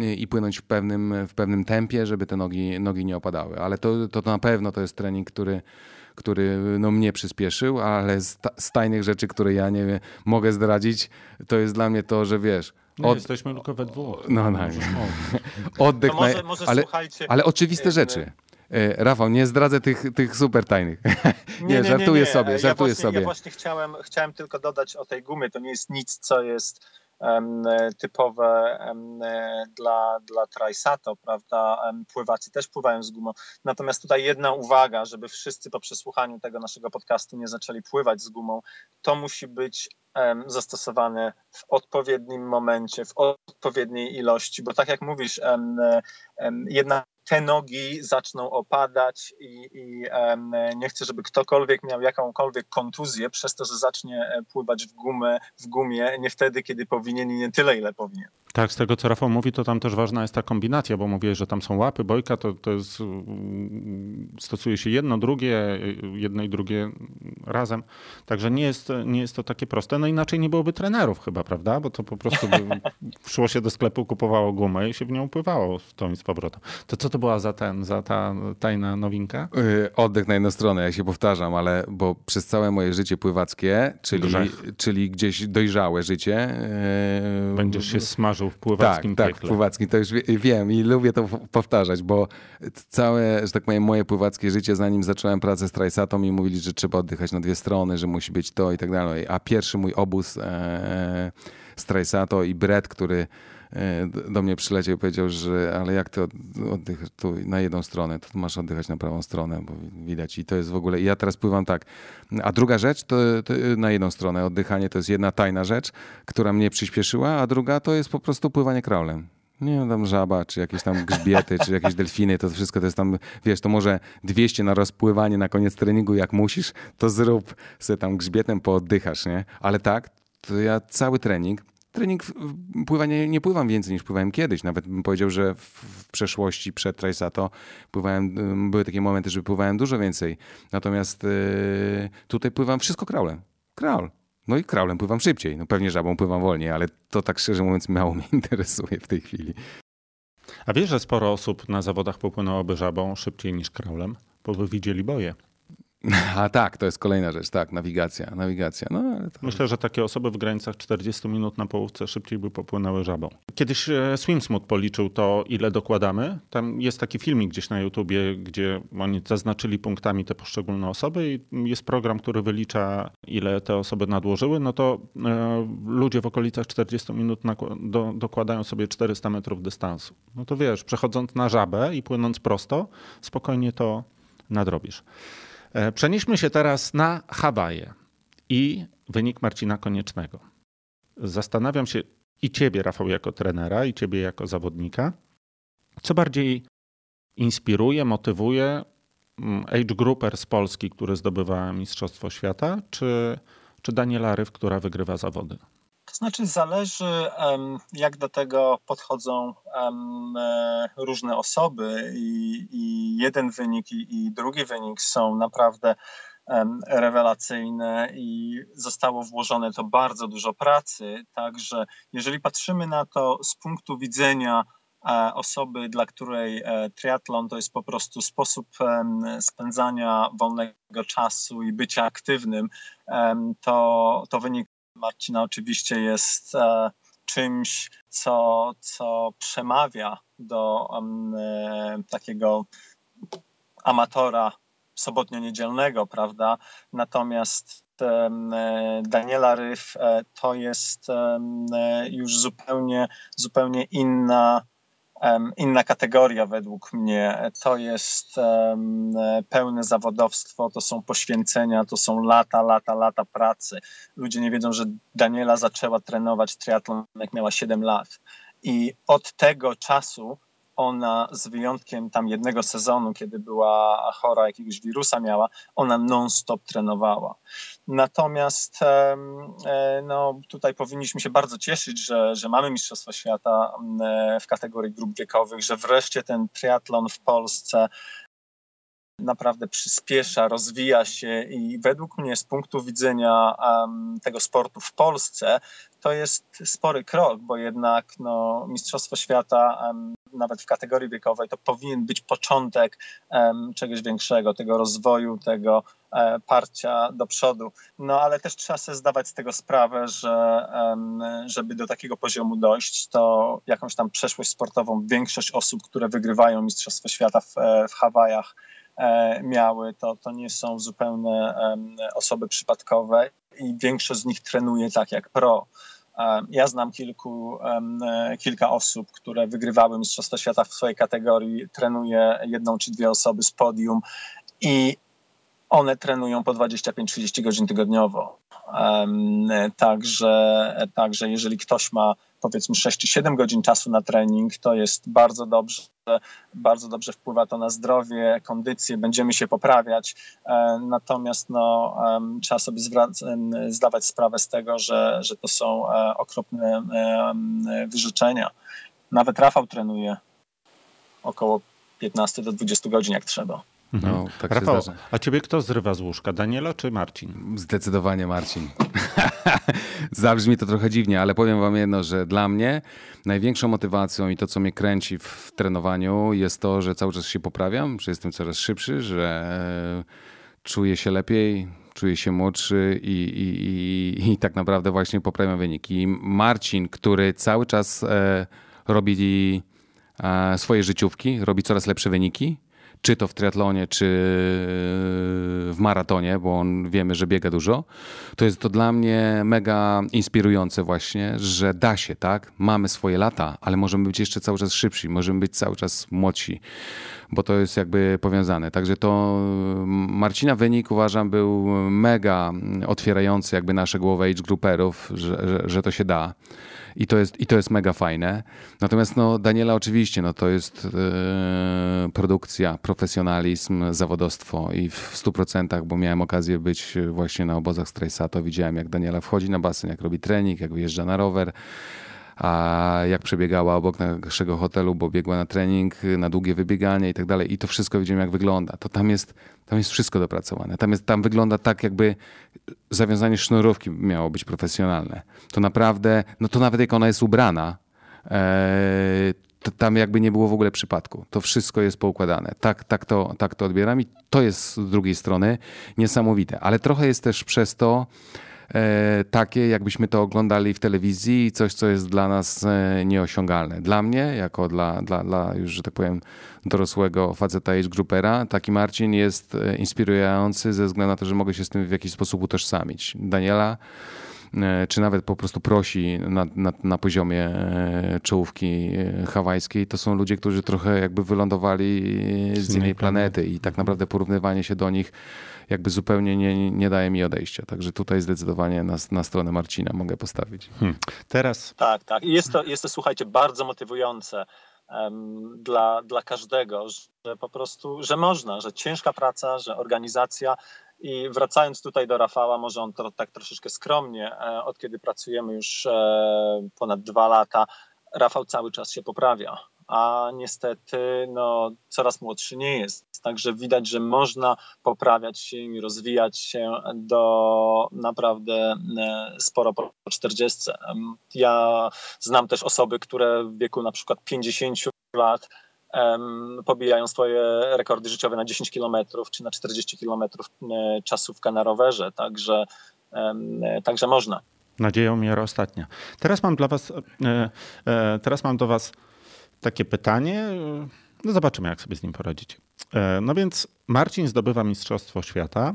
[SPEAKER 2] y, i płynąć w pewnym, w pewnym tempie, żeby te nogi, nogi nie opadały. Ale to, to na pewno to jest trening, który, który no, mnie przyspieszył, ale z, ta, z tajnych rzeczy, które ja nie wiem, mogę zdradzić, to jest dla mnie to, że wiesz,
[SPEAKER 3] no od... jesteśmy tylko we dwóch.
[SPEAKER 2] No, no. Oddech, może, może ale, ale oczywiste y, rzeczy. E, Rafał, nie zdradzę tych, tych super tajnych. Nie, nie, nie żartuję nie, sobie, żartuję ja właśnie, sobie.
[SPEAKER 1] Ja właśnie chciałem, chciałem tylko dodać o tej gumie. To nie jest nic, co jest typowe dla, dla Trisato, prawda? Pływacy też pływają z gumą. Natomiast tutaj jedna uwaga, żeby wszyscy po przesłuchaniu tego naszego podcastu nie zaczęli pływać z gumą. To musi być zastosowane w odpowiednim momencie, w odpowiedniej ilości, bo tak jak mówisz, jedna te nogi zaczną opadać i, i nie chcę, żeby ktokolwiek miał jakąkolwiek kontuzję przez to, że zacznie e, pływać w, gumę, w gumie nie wtedy, kiedy powinien i nie tyle, ile powinien.
[SPEAKER 3] Tak, z tego co Rafał mówi, to tam też ważna jest ta kombinacja, bo mówię, że tam są łapy, bojka, to, to jest, mm, stosuje się jedno, drugie, jedno i drugie razem. Także nie jest, nie jest to takie proste. No inaczej nie byłoby trenerów chyba, prawda? Bo to po prostu by szło się do sklepu, kupowało gumę i się w nią pływało w tą i z powrotem. To co to była za ten, za ta tajna nowinka?
[SPEAKER 2] Yy, oddech na jedną stronę, ja się powtarzam, ale bo przez całe moje życie pływackie, czyli, czyli gdzieś dojrzałe życie.
[SPEAKER 3] Yy, Będziesz się smażył w pływackim
[SPEAKER 2] Tak, tak, pływackim, to już wiem i lubię to powtarzać, bo całe, że tak powiem, moje pływackie życie, zanim zacząłem pracę z Trajsatą i mówili, że trzeba oddychać na dwie strony, że musi być to i tak dalej. A pierwszy mój obóz e, z Trajsato i Brett, który E, do mnie przyleciał i powiedział, że ale jak ty oddychasz tu na jedną stronę, to masz oddychać na prawą stronę, bo widać i to jest w ogóle, i ja teraz pływam tak. A druga rzecz to, to, na jedną stronę, oddychanie to jest jedna tajna rzecz, która mnie przyspieszyła, a druga to jest po prostu pływanie kraulem. Nie wiem, tam żaba, czy jakieś tam grzbiety, czy jakieś delfiny, to wszystko to jest tam, wiesz, to może 200 na rozpływanie na koniec treningu, jak musisz, to zrób sobie tam grzbietem, pooddychasz, nie? Ale tak, to ja cały trening trening pływanie nie pływam więcej niż pływałem kiedyś. Nawet bym powiedział, że w, przeszłości przed Trisato pływałem, były takie momenty, że pływałem dużo więcej. Natomiast yy, tutaj pływam wszystko kraulem. Kraul. No i kraulem pływam szybciej. No pewnie żabą pływam wolniej, ale to tak szczerze mówiąc mało mnie interesuje w tej chwili.
[SPEAKER 3] A wiesz, że sporo osób na zawodach popłynęłoby żabą szybciej niż kraulem? Bo widzieli boje.
[SPEAKER 2] A tak, to jest kolejna rzecz, tak, nawigacja, nawigacja. No,
[SPEAKER 3] to... Myślę, że takie osoby w granicach 40 minut na połówce szybciej by popłynęły żabą. Kiedyś e, Swimsmooth policzył to, ile dokładamy. Tam jest taki filmik gdzieś na YouTubie, gdzie oni zaznaczyli punktami te poszczególne osoby i jest program, który wylicza, ile te osoby nadłożyły. No to e, ludzie w okolicach 40 minut do, dokładają sobie 400 metrów dystansu. No to wiesz, przechodząc na żabę i płynąc prosto, spokojnie to nadrobisz. E, przenieśmy się teraz na Hawaje i wynik Marcina Koniecznego. Zastanawiam się i ciebie, Rafał, jako trenera, i ciebie jako zawodnika, co bardziej inspiruje, motywuje mm, age grouper z Polski, który zdobywa Mistrzostwo Świata, czy, czy Daniela Ryw, która wygrywa zawody?
[SPEAKER 1] To znaczy, zależy, jak do tego podchodzą e, różne osoby, i, i jeden wynik, i, i, drugi wynik są naprawdę rewelacyjne i zostało włożone to bardzo dużo pracy. Także, jeżeli patrzymy na to z punktu widzenia e, osoby, dla której e, triatlon to jest po prostu sposób spędzania wolnego czasu i bycia aktywnym, to, to wynik Marcina oczywiście jest e, czymś, co, co przemawia do e, takiego amatora sobotnio-niedzielnego, prawda? Natomiast e, Daniela Ryf to jest już zupełnie, zupełnie inna inna kategoria według mnie. To jest pełne zawodowstwo, to są poświęcenia, to są lata, lata, lata pracy. Ludzie nie wiedzą, że Daniela zaczęła trenować triatlon jak miała 7 lat. I od tego czasu ona z wyjątkiem tam jednego sezonu, kiedy była chora, jakiegoś wirusa miała, ona non-stop trenowała. Natomiast e, no, tutaj powinniśmy się bardzo cieszyć, że, że mamy Mistrzostwa Świata e, w kategorii grup wiekowych, że wreszcie ten triatlon w Polsce naprawdę przyspiesza, rozwija się i według mnie z punktu widzenia um, tego sportu w Polsce to jest spory krok, bo jednak no, Mistrzostwo Świata um, nawet w kategorii wiekowej to powinien być początek czegoś większego, tego rozwoju, tego e, parcia do przodu. No ale też trzeba sobie zdawać z tego sprawę, że żeby do takiego poziomu dojść, to jakąś tam przeszłość sportową większość osób, które wygrywają Mistrzostwo Świata w, e, w Hawajach, E, miały, to, to nie są zupełnie osoby przypadkowe i większość z nich trenuje tak jak pro. Ja znam kilku, kilka osób, które wygrywały Mistrzostwa Świata w swojej kategorii. Trenuje jedną czy dwie osoby z podium i one trenują po 25-30 godzin tygodniowo. Także, także jeżeli ktoś ma powiedzmy 6-7 godzin czasu na trening, to jest bardzo dobrze, bardzo dobrze wpływa to na zdrowie, kondycję, będziemy się poprawiać, natomiast no, trzeba sobie zdawać sprawę z tego, że, że to są okropne wyrzeczenia. Nawet Rafał trenuje około 15 do 20 godzin jak trzeba.
[SPEAKER 3] Mhm. No, tak Rafał, a ciebie kto zrywa z łóżka, Daniela czy Marcin?
[SPEAKER 2] Zdecydowanie Marcin. Zabrzmi to trochę dziwnie, ale powiem wam jedno, że dla mnie największą motywacją i to, co mnie kręci w trenowaniu jest to, że cały czas się poprawiam, że jestem coraz szybszy, że czuję się lepiej, czuję się młodszy i, i, i, i tak naprawdę właśnie poprawiam wyniki. Marcin, który cały czas e, robi e, swoje życiówki, robi coraz lepsze wyniki, czy to w triatlonie, czy w maratonie, bo on wiemy, że biega dużo, to jest to dla mnie mega inspirujące właśnie, że da się, tak? Mamy swoje lata, ale możemy być jeszcze cały czas szybsi, możemy być cały czas młodsi, bo to jest jakby powiązane. Także to Marcina wynik uważam był mega otwierający jakby nasze głowy age grouperów, że, że, że to się da i to jest, i to jest mega fajne. Natomiast no, Daniela oczywiście no, to jest yy, produkcja, profesjonalizm, zawodostwo i w 100%, bo miałem okazję być właśnie na obozach Strajsato, widziałem jak Daniela wchodzi na basen, jak robi trening, jak wyjeżdża na rower a jak przebiegała obok naszego hotelu, bo biegła na trening, na długie wybieganie i tak dalej. I to wszystko widzimy, jak wygląda. To tam jest, tam jest wszystko dopracowane. Tam, jest, tam wygląda tak, jakby zawiązanie sznurówki miało być profesjonalne. To naprawdę, no to nawet jak ona jest ubrana, e, to tam jakby nie było w ogóle przypadku. To wszystko jest poukładane. Tak, tak, to, tak to odbieram i to jest z drugiej strony niesamowite. Ale trochę jest też przez to, takie, jakbyśmy to oglądali w telewizji i coś, co jest dla nas e, nieosiągalne. Dla mnie, jako dla, dla, dla już, że tak powiem, dorosłego faceta age groupera, taki Marcin jest e, inspirujący ze względu na to, że mogę się z tym w jakiś sposób utożsamić. Daniela czy nawet po prostu prosi na, na, na, poziomie czołówki hawajskiej, to są ludzie, którzy trochę jakby wylądowali z innej planety i tak naprawdę porównywanie się do nich jakby zupełnie nie, nie daje mi odejścia. Także tutaj zdecydowanie na, na stronę Marcina mogę postawić. Hmm.
[SPEAKER 3] Teraz.
[SPEAKER 1] Tak, tak. I jest to, jest to, słuchajcie, bardzo motywujące um, dla, dla każdego, że po prostu, że można, że ciężka praca, że organizacja. I wracając tutaj do Rafała, może on to tak troszeczkę skromnie, e, od kiedy pracujemy już e, ponad dwa lata, Rafał cały czas się poprawia a niestety no, coraz młodszy nie jest. Także widać, że można poprawiać się i rozwijać się do naprawdę e, sporo po 40. Ja znam też osoby, które w wieku na przykład 50 lat pobijają swoje rekordy życiowe na 10 km czy na 40 km e, czasówka na rowerze, także, także można.
[SPEAKER 3] Nadzieją miara ostatnia. Teraz mam dla was, e, teraz mam do was takie pytanie. No zobaczymy, jak sobie z nim poradzić. E, no więc Marcin zdobywa Mistrzostwo Świata.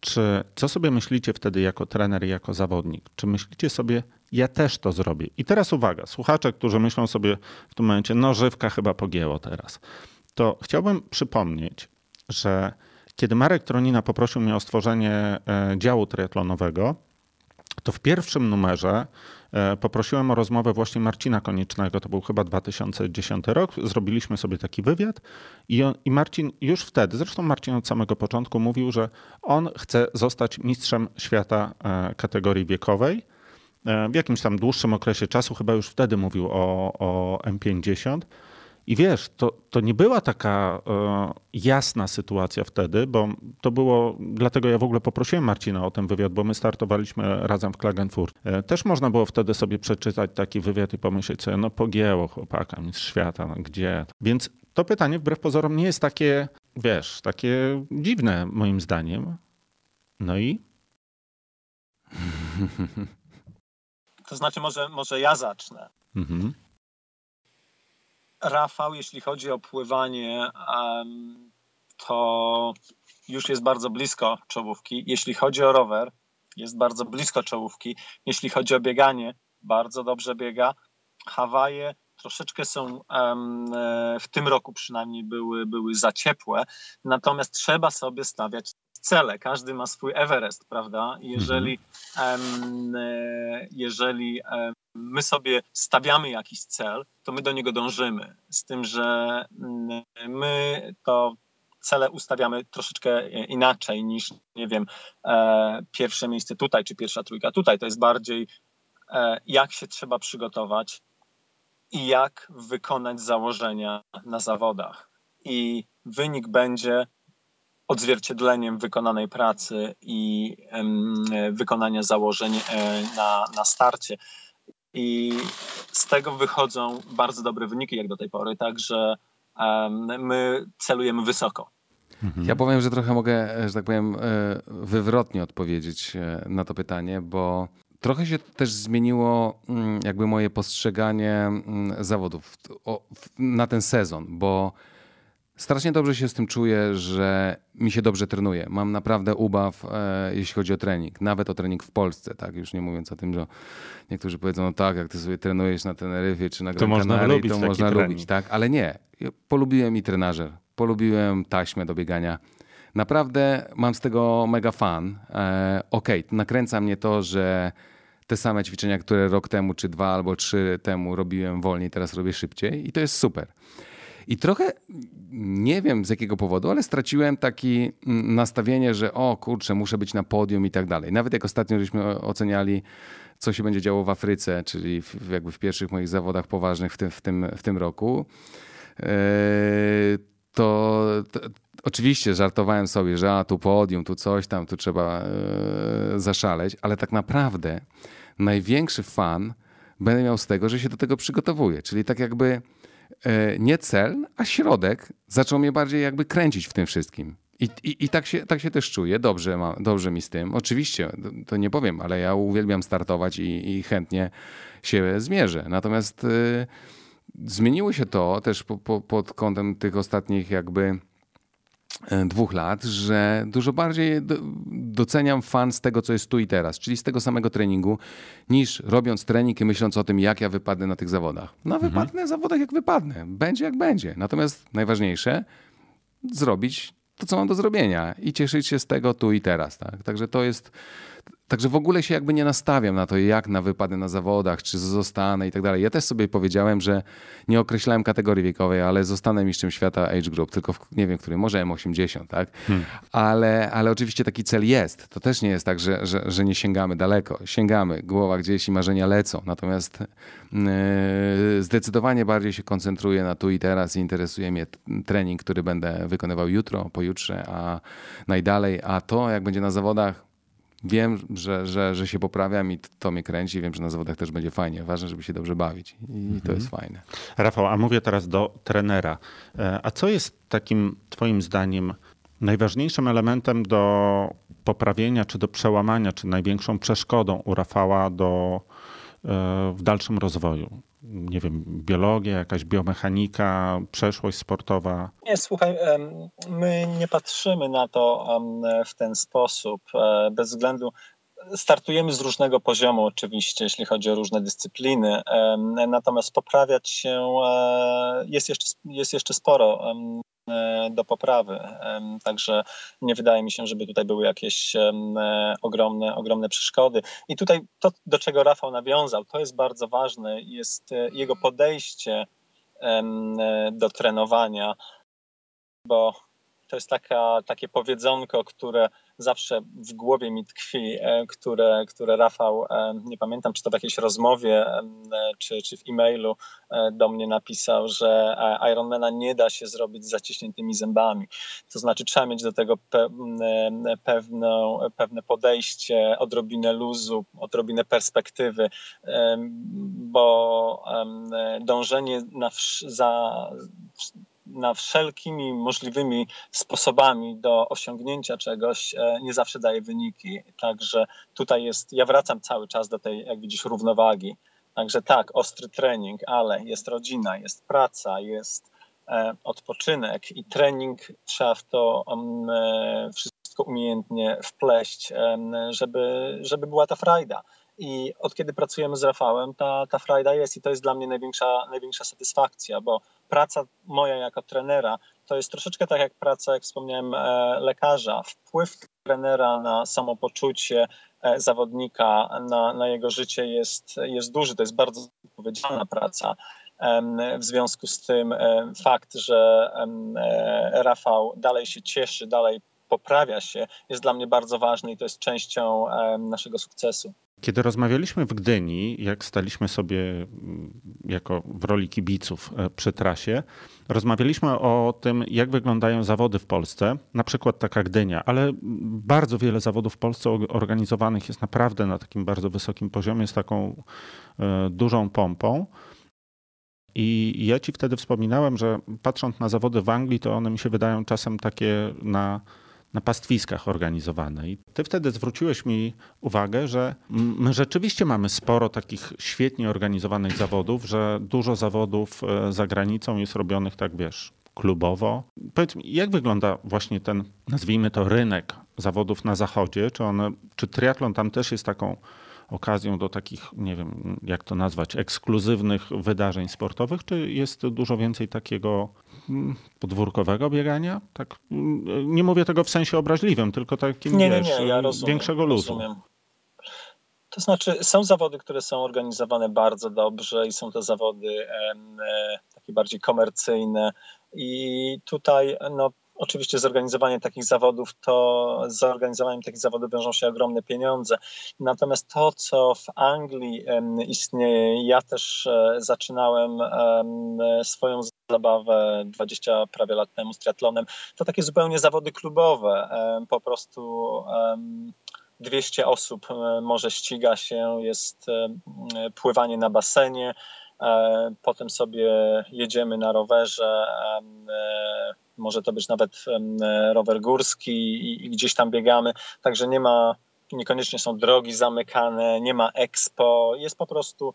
[SPEAKER 3] Czy co sobie myślicie wtedy jako trener i jako zawodnik? Czy myślicie sobie, ja też to zrobię? I teraz uwaga, słuchacze, którzy myślą sobie w tym momencie, no żywka chyba pogięło teraz. To chciałbym przypomnieć, że kiedy Marek Tronina poprosił mnie o stworzenie e, działu triatlonowego, to w pierwszym numerze poprosiłem o rozmowę właśnie Marcina Koniecznego, to był chyba 2010 rok. Zrobiliśmy sobie taki wywiad i, on, i Marcin już wtedy, zresztą Marcin od samego początku mówił, że on chce zostać mistrzem świata e, kategorii wiekowej. E, w jakimś tam dłuższym okresie czasu, chyba już wtedy mówił o, o M50. I wiesz, to, to nie była taka e, jasna sytuacja wtedy, bo to było, dlatego ja w ogóle poprosiłem Marcina o ten wywiad, bo my startowaliśmy razem w Klagenfurt. E, też można było wtedy sobie przeczytać taki wywiad i pomyśleć sobie, no pogięło chłopaka, mistrz świata, no gdzie? Więc to pytanie wbrew pozorom nie jest takie, wiesz, takie dziwne moim zdaniem. No i?
[SPEAKER 1] To znaczy może, może ja zacznę. Mhm. Rafał, jeśli chodzi o pływanie, to już jest bardzo blisko czołówki. Jeśli chodzi o rower, jest bardzo blisko czołówki. Jeśli chodzi o bieganie, bardzo dobrze biega. Hawaje troszeczkę są w tym roku przynajmniej były, były za ciepłe, natomiast trzeba sobie stawiać cele. Każdy ma swój Everest, prawda? Jeżeli, mhm. jeżeli my sobie stawiamy jakiś cel, to my do niego dążymy. Z tym, że mm, my to cele ustawiamy troszeczkę inaczej niż, nie wiem, e, pierwsze miejsce tutaj czy pierwsza trójka tutaj. To jest bardziej e, jak się trzeba przygotować i jak wykonać założenia na zawodach. I wynik będzie odzwierciedleniem wykonanej pracy i wykonania założeń e, na, na starcie. I z tego wychodzą bardzo dobre wyniki jak do tej pory, także my celujemy wysoko.
[SPEAKER 2] Mhm. Ja powiem, że trochę mogę, że tak powiem, e, wywrotnie odpowiedzieć e, na to pytanie, bo trochę się też zmieniło mm, jakby moje postrzeganie mm, zawodów na ten sezon, bo strasznie dobrze się z tym czuję, że mi się dobrze trenuje. Mam naprawdę ubaw, e, jeśli chodzi o trening, nawet o trening w Polsce, tak? Już nie mówiąc o tym, że niektórzy powiedzą, no tak, jak ty sobie trenujesz na Teneryfie czy na Gran
[SPEAKER 3] to można lubić
[SPEAKER 2] to można trening. lubić, tak? Ale nie. Polubiłem i trenażer polubiłem taśmę do biegania. Naprawdę mam z tego mega fan. E, Okej, okay, nakręca mnie to, że te same ćwiczenia, które rok temu, czy dwa albo trzy temu robiłem wolniej, teraz robię szybciej i to jest super. I trochę nie wiem z jakiego powodu, ale straciłem takie mm, nastawienie, że o kurczę, muszę być na podium i tak dalej. Nawet jak ostatnio żeśmy oceniali, co się będzie działo w Afryce, czyli w, jakby w pierwszych moich zawodach poważnych w tym, w tym, w tym roku, yy, to, to, oczywiście żartowałem sobie, że a tu podium, tu coś tam, tu trzeba yy, zaszaleć, ale tak naprawdę największy fan będę miał z tego, że się do tego przygotowuję. Czyli tak jakby nie cel, a środek zaczął mnie bardziej jakby kręcić w tym wszystkim. I, i, i tak, się, tak się też czuję, dobrze, ma, dobrze mi z tym. Oczywiście, to nie powiem, ale ja uwielbiam startować i, i chętnie się zmierzę. Natomiast yy, zmieniło się to też po, po, pod kątem tych ostatnich jakby e, dwóch lat, że dużo bardziej doceniam fan z tego, co jest tu i teraz, czyli z tego samego treningu, niż robiąc trening i myśląc o tym, jak ja wypadnę na tych zawodach. No mhm. wypadnę na zawodach, jak wypadnę. Będzie jak będzie. Natomiast najważniejsze, zrobić to, co mam do zrobienia i cieszyć się z tego tu i teraz. Tak? Także to jest Także w ogóle się jakby nie nastawiam na to, jak na wypady na zawodach, czy zostanę i tak dalej. Ja też sobie powiedziałem, że nie określałem kategorii wiekowej, ale zostanę mistrzem świata age group, tylko w, nie wiem, który, może M80, tak? Hmm. Ale, ale oczywiście taki cel jest. To też nie jest tak, że, że, że nie sięgamy daleko. Sięgamy, głowa gdzieś i marzenia lecą. Natomiast yy, zdecydowanie bardziej się koncentruję na tu i teraz i interesuje mnie trening, który będę wykonywał jutro, pojutrze, a najdalej. A to, jak będzie na zawodach, wiem, że, że, że się poprawiam i to mnie kręci. Wiem, że na zawodach też będzie fajnie. Ważne, żeby się dobrze bawić i mhm. to jest fajne.
[SPEAKER 3] Rafał, a mówię teraz do trenera. E, a co jest takim twoim zdaniem najważniejszym elementem do poprawienia, czy do przełamania, czy największą przeszkodą u Rafała do, e, w dalszym rozwoju? Nie wiem, biologia, jakaś biomechanika, przeszłość sportowa?
[SPEAKER 1] Nie, słuchaj, my nie patrzymy na to w ten sposób, e, bez względu startujemy z różnego poziomu, oczywiście, jeśli chodzi o różne dyscypliny. Natomiast poprawiać się e, jest jeszcze, jest jeszcze sporo. E, do poprawy. Także nie wydaje mi się, żeby tutaj były jakieś ogromne, ogromne przeszkody. I tutaj to, do czego Rafał nawiązał, to jest bardzo ważne, jest e, jego podejście do trenowania, bo to jest taka, takie powiedzonko, które zawsze w głowie mi tkwi, e, które, które Rafał, e, nie pamiętam czy to w jakiejś rozmowie, e, czy, czy w e-mailu do mnie napisał, że Ironmana nie da się zrobić z zaciśniętymi zębami. To znaczy trzeba mieć do tego pewne, pewne podejście, odrobinę luzu, odrobinę perspektywy, bo dążenie na, za na wszelkimi możliwymi sposobami do osiągnięcia czegoś e, nie zawsze daje wyniki. Także tutaj jest, ja wracam cały czas do tej, jak widzisz, równowagi. Także tak, ostry trening, ale jest rodzina, jest praca, jest e, odpoczynek i trening trzeba w to e, wszystko umiejętnie wpleść, żeby, żeby była ta frajda. I od kiedy pracujemy z Rafałem, ta, ta frajda jest i to jest dla mnie największa, największa satysfakcja, bo praca moja jako trenera to jest troszeczkę tak jak praca, jak wspomniałem, e, lekarza. Wpływ trenera na samopoczucie zawodnika na, na jego życie jest, jest duży. To jest bardzo odpowiedzialna praca. W związku z tym fakt, że Rafał dalej się cieszy, dalej poprawia się, jest dla mnie bardzo ważny i to jest częścią naszego sukcesu.
[SPEAKER 3] Kiedy rozmawialiśmy w Gdyni, jak staliśmy sobie mm, jako w roli kibiców e, przy trasie, rozmawialiśmy o tym, jak wyglądają zawody w Polsce, na przykład taka Gdynia, ale bardzo wiele zawodów w Polsce organizowanych jest naprawdę na takim bardzo wysokim poziomie, z taką e, dużą pompą. I ja ci wtedy wspominałem, że patrząc na zawody w Anglii, to one mi się wydają czasem takie na na pastwiskach organizowane. I ty wtedy zwróciłeś mi uwagę, że my rzeczywiście mamy sporo takich świetnie organizowanych zawodów, że dużo zawodów e, za granicą jest robionych tak, wiesz, klubowo. Powiedz mi, jak wygląda właśnie ten, nazwijmy to, rynek zawodów na zachodzie? Czy, one, czy triatlon tam też jest taką okazją do takich, nie wiem, jak to nazwać, ekskluzywnych wydarzeń sportowych, czy jest dużo więcej takiego podwórkowego biegania? Tak, mm, nie mówię tego w sensie obraźliwym, tylko takim, nie, nie, nie. Ja rozumiem, większego luzu. Rozumiem.
[SPEAKER 1] To znaczy, są zawody, które są organizowane bardzo dobrze i są to zawody e, takie bardziej komercyjne. I tutaj no, Oczywiście zorganizowanie takich zawodów, to z zorganizowaniem takich zawodów wiążą się ogromne pieniądze. Natomiast to, co w Anglii istnieje, ja też e, zaczynałem swoją zabawę 20 prawie lat temu z triatlonem, to takie zupełnie zawody klubowe. Po prostu 200 osób e, może ściga się, jest pływanie na basenie, potem sobie jedziemy na rowerze może to być nawet rower górski i, i gdzieś tam biegamy, także nie ma, niekoniecznie są drogi zamykane, nie ma expo, jest po prostu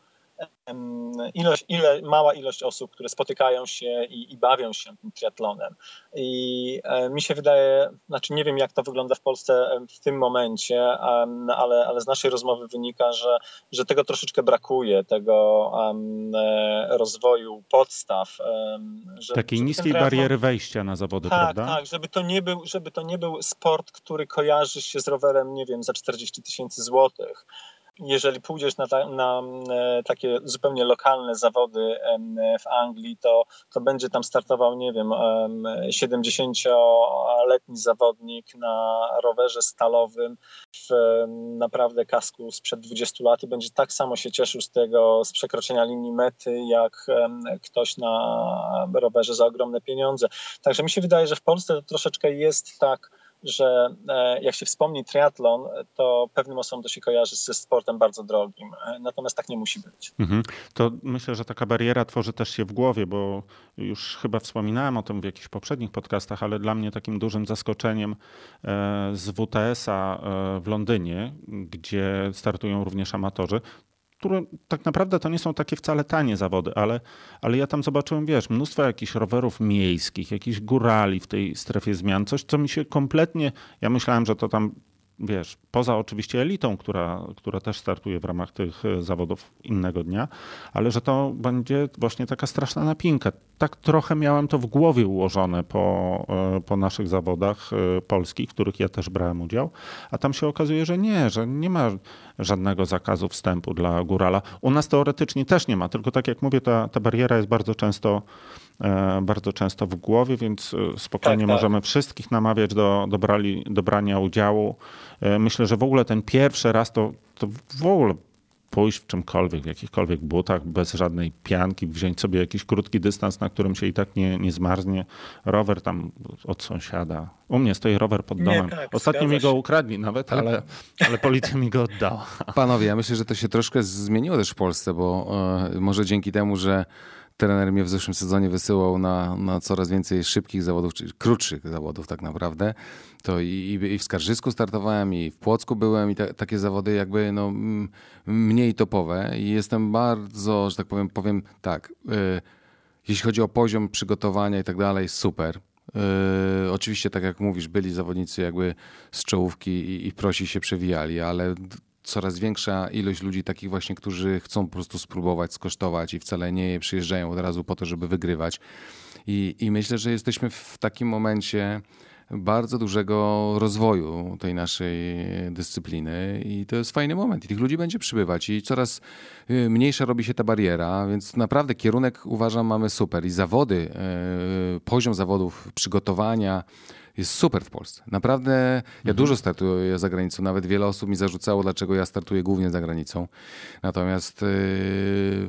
[SPEAKER 1] ilość, ile, mała ilość osób, które spotykają się i, i bawią się tym triatlonem. I e, mi się wydaje, znaczy nie wiem jak to wygląda w Polsce w tym momencie, ale, ale z naszej rozmowy wynika, że, że tego troszeczkę brakuje, tego um, rozwoju podstaw.
[SPEAKER 3] Um, że, Takiej niskiej bariery wejścia na zawody,
[SPEAKER 1] tak,
[SPEAKER 3] prawda?
[SPEAKER 1] Tak, żeby to, nie był, żeby to nie był sport, który kojarzy się z rowerem, nie wiem, za 40 tysięcy złotych jeżeli pójdziesz na, ta, na, e, takie zupełnie lokalne zawody w Anglii, to, to będzie tam startował, nie wiem, 70-letni zawodnik na rowerze stalowym w naprawdę kasku sprzed 20 lat i będzie tak samo się cieszył z tego, z przekroczenia linii mety, jak ktoś na rowerze za ogromne pieniądze. Także mi się wydaje, że w Polsce to troszeczkę jest tak, że e, jak się wspomni triatlon, to pewnym osobom to się kojarzy ze sportem bardzo drogim. E, natomiast tak nie musi być. Mhm.
[SPEAKER 3] To myślę, że taka bariera tworzy też się w głowie, bo już chyba wspominałem o tym w jakichś poprzednich podcastach, ale dla mnie takim dużym zaskoczeniem e, z WTS-a w Londynie, gdzie startują również amatorzy, które tak naprawdę to nie są takie wcale tanie zawody, ale, ale ja tam zobaczyłem, wiesz, mnóstwo jakichś rowerów miejskich, jakichś górali w tej strefie zmian, coś, co mi się kompletnie, ja myślałem, że to tam wiesz, poza oczywiście elitą, która, która też startuje w ramach tych e, zawodów innego dnia, ale że to będzie właśnie taka straszna napinka. Tak trochę miałem to w głowie ułożone po, e, po naszych zawodach e, polskich, w których ja też brałem udział, a tam się okazuje, że nie, że nie ma żadnego zakazu wstępu dla górala. U nas teoretycznie też nie ma, tylko tak jak mówię, ta, ta bariera jest bardzo często bardzo często w głowie, więc e, spokojnie tak, tak. możemy wszystkich namawiać do, do, brali, do brania udziału. E, myślę, że w ogóle ten pierwszy raz to, to w ogóle pójść w czymkolwiek, w jakichkolwiek butach, bez żadnej pianki, wziąć sobie jakiś krótki dystans, na którym się i tak nie, nie zmarznie. Rower tam od sąsiada. U mnie stoi rower pod domem. Nie, tak, Ostatnio mi go ukradli nawet, ale, ale policja mi go oddała.
[SPEAKER 2] Panowie, ja myślę, że to się troszkę zmieniło też w Polsce, bo e, może dzięki temu, że trener mnie w zeszłym sezonie wysyłał na, na coraz więcej szybkich zawodów, czy krótszych zawodów tak naprawdę. To i, i w Skarżysku startowałem, i w Płocku byłem, i ta, takie zawody jakby no, mniej topowe. I jestem bardzo, że tak powiem, powiem tak, y, jeśli chodzi o poziom przygotowania i tak dalej, super. Yy, oczywiście, tak jak mówisz, byli zawodnicy jakby z czołówki i, i prosi się przewijali, ale coraz większa ilość ludzi takich właśnie, którzy chcą po prostu spróbować, skosztować i wcale nie przyjeżdżają od razu po to, żeby wygrywać. I, i myślę, że jesteśmy w takim momencie, bardzo dużego rozwoju tej naszej dyscypliny i to jest fajny moment i tych ludzi będzie przybywać i coraz y, mniejsza robi się ta bariera, więc naprawdę kierunek uważam mamy super i zawody, y, poziom zawodów, przygotowania, jest super w Polsce. Naprawdę, ja mhm. dużo startuję za granicą. Nawet wiele osób mi zarzucało, dlaczego ja startuję głównie za granicą. Natomiast yy,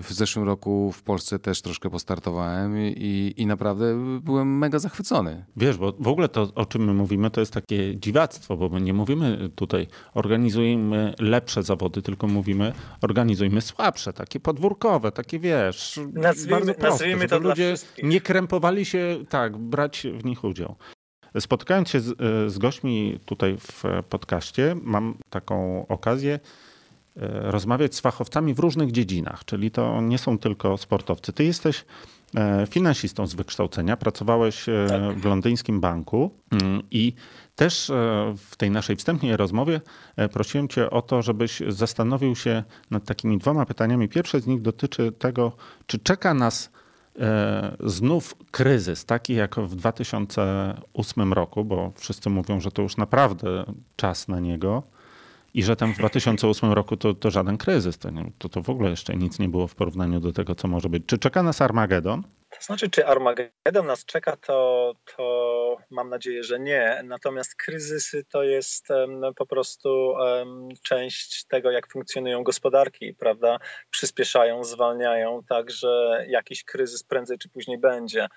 [SPEAKER 2] w zeszłym roku w Polsce też troszkę postartowałem i, i naprawdę byłem mega zachwycony.
[SPEAKER 3] Wiesz, bo w ogóle to, o czym my mówimy, to jest takie dziwactwo, bo my nie mówimy tutaj organizujmy lepsze zawody, tylko mówimy organizujmy słabsze, takie podwórkowe, takie wiesz, nazwijmy, bardzo proste, nazwijmy to ludzie nie krępowali się tak, brać w nich udział. Spotykając się z, e, z gośćmi tutaj w podcaście, mam taką okazję e, rozmawiać z fachowcami w różnych dziedzinach, czyli to nie są tylko sportowcy. Ty jesteś e, finansistą z wykształcenia, pracowałeś tak. w londyńskim banku mm, i też w tej naszej wstępnej rozmowie prosiłem Cię o to, żebyś zastanowił się nad takimi dwoma pytaniami. Pierwsze z nich dotyczy tego, czy czeka nas E, znów kryzys, taki jak w 2008 roku, bo wszyscy mówią, że to już naprawdę czas na niego i że tam w 2008 roku to, to żaden kryzys, to, nie, to, to w ogóle jeszcze nic nie było w porównaniu do tego, co może być. Czy czeka nas Armagedon?
[SPEAKER 1] To znaczy, czy Armagedon nas czeka, to, to mam nadzieję, że nie. Natomiast kryzysy to jest po prostu część tego, jak funkcjonują gospodarki, prawda? Przyspieszają, zwalniają, także jakiś kryzys prędzej czy później będzie.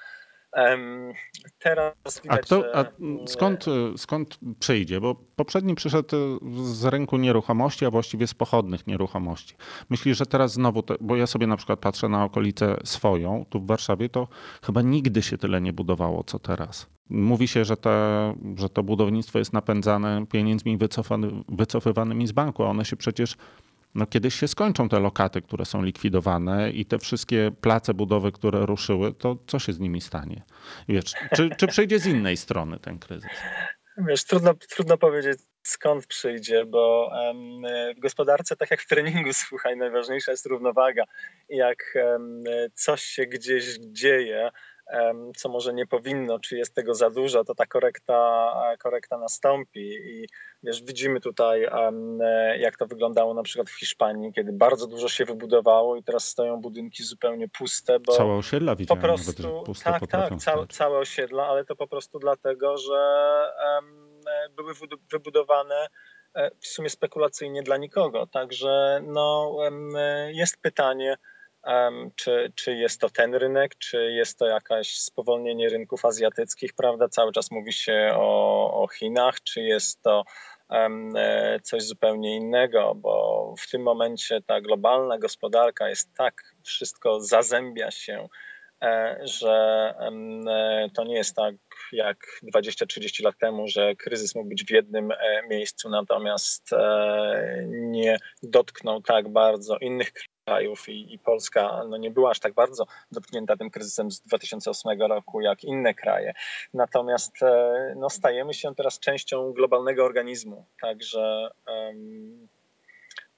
[SPEAKER 3] Teraz widać, a, kto, a skąd, skąd przyjdzie? Bo poprzedni przyszedł z rynku nieruchomości, a właściwie z pochodnych nieruchomości. Myślisz, że teraz znowu, te, bo ja sobie na przykład patrzę na okolicę swoją, tu w Warszawie, to chyba nigdy się tyle nie budowało, co teraz. Mówi się, że, te, że to budownictwo jest napędzane pieniędzmi wycofywanymi z banku, a one się przecież no kiedyś się skończą te lokaty, które są likwidowane i te wszystkie place budowy, które ruszyły, to co się z nimi stanie? Wiesz, czy, czy przyjdzie z innej strony ten kryzys?
[SPEAKER 1] Wiesz, trudno, trudno powiedzieć skąd przyjdzie, bo w gospodarce, tak jak w treningu, słuchaj, najważniejsza jest równowaga. Jak coś się gdzieś dzieje, co może nie powinno, czy jest tego za dużo, to ta korekta, korekta nastąpi. I wiesz, widzimy tutaj, jak to wyglądało na przykład w Hiszpanii, kiedy bardzo dużo się wybudowało i teraz stoją budynki zupełnie puste. Bo
[SPEAKER 3] całe osiedla widziałem,
[SPEAKER 1] po prostu, puste Tak, tak, całe, całe osiedla, ale to po prostu dlatego, że były wybudowane e, w sumie spekulacyjnie dla nikogo. Także no, jest pytanie, czy, czy jest to ten rynek, czy jest to jakaś spowolnienie rynków azjatyckich, prawda? Cały czas mówi się o, o Chinach, czy jest to e, coś zupełnie innego, bo w tym momencie ta globalna gospodarka jest tak, wszystko zazębia się, e, że e, to nie jest tak jak 20-30 lat temu, że kryzys mógł być w jednym miejscu, natomiast nie dotknął tak bardzo innych krajów i, i, Polska no, nie była aż tak bardzo dotknięta tym kryzysem z 2008 roku jak inne kraje. Natomiast e, no, stajemy się teraz częścią globalnego organizmu, także, um,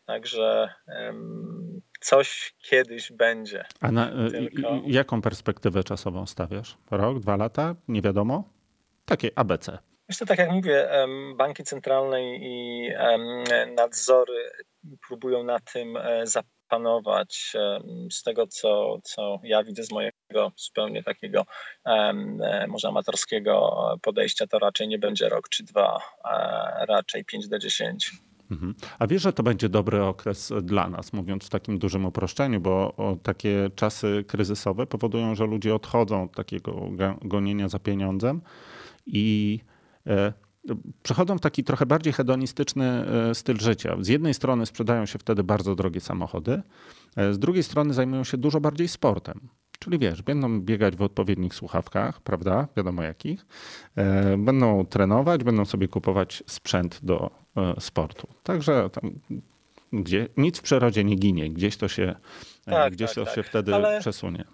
[SPEAKER 1] także um, coś kiedyś będzie.
[SPEAKER 3] A na, e, Tylko... jaką perspektywę czasową stawiasz? Rok, dwa lata? Nie wiadomo? Takie ABC.
[SPEAKER 1] Myślę, tak jak mówię, banki centralne i nadzory próbują na tym e, z tego, co, co ja widzę z mojego zupełnie takiego e, może amatorskiego podejścia, to raczej nie będzie rok czy dwa, raczej 5 do 10.
[SPEAKER 3] Mhm. A wiesz, że to będzie dobry okres dla nas, mówiąc w takim dużym uproszczeniu, bo takie czasy kryzysowe powodują, że ludzie odchodzą od takiego gonienia za pieniądzem i e, przechodzą w taki trochę bardziej hedonistyczny e, styl życia. Z jednej strony sprzedają się wtedy bardzo drogie samochody, e, z drugiej strony zajmują się dużo bardziej sportem. Czyli wiesz, będą biegać w odpowiednich słuchawkach, prawda? Wiadomo jakich. E, będą trenować, będą sobie kupować sprzęt do sportu. Także tam, gdzie, nic w przyrodzie nie ginie, gdzieś to się, tak, gdzieś tak, to tak. się wtedy Ale... przesunie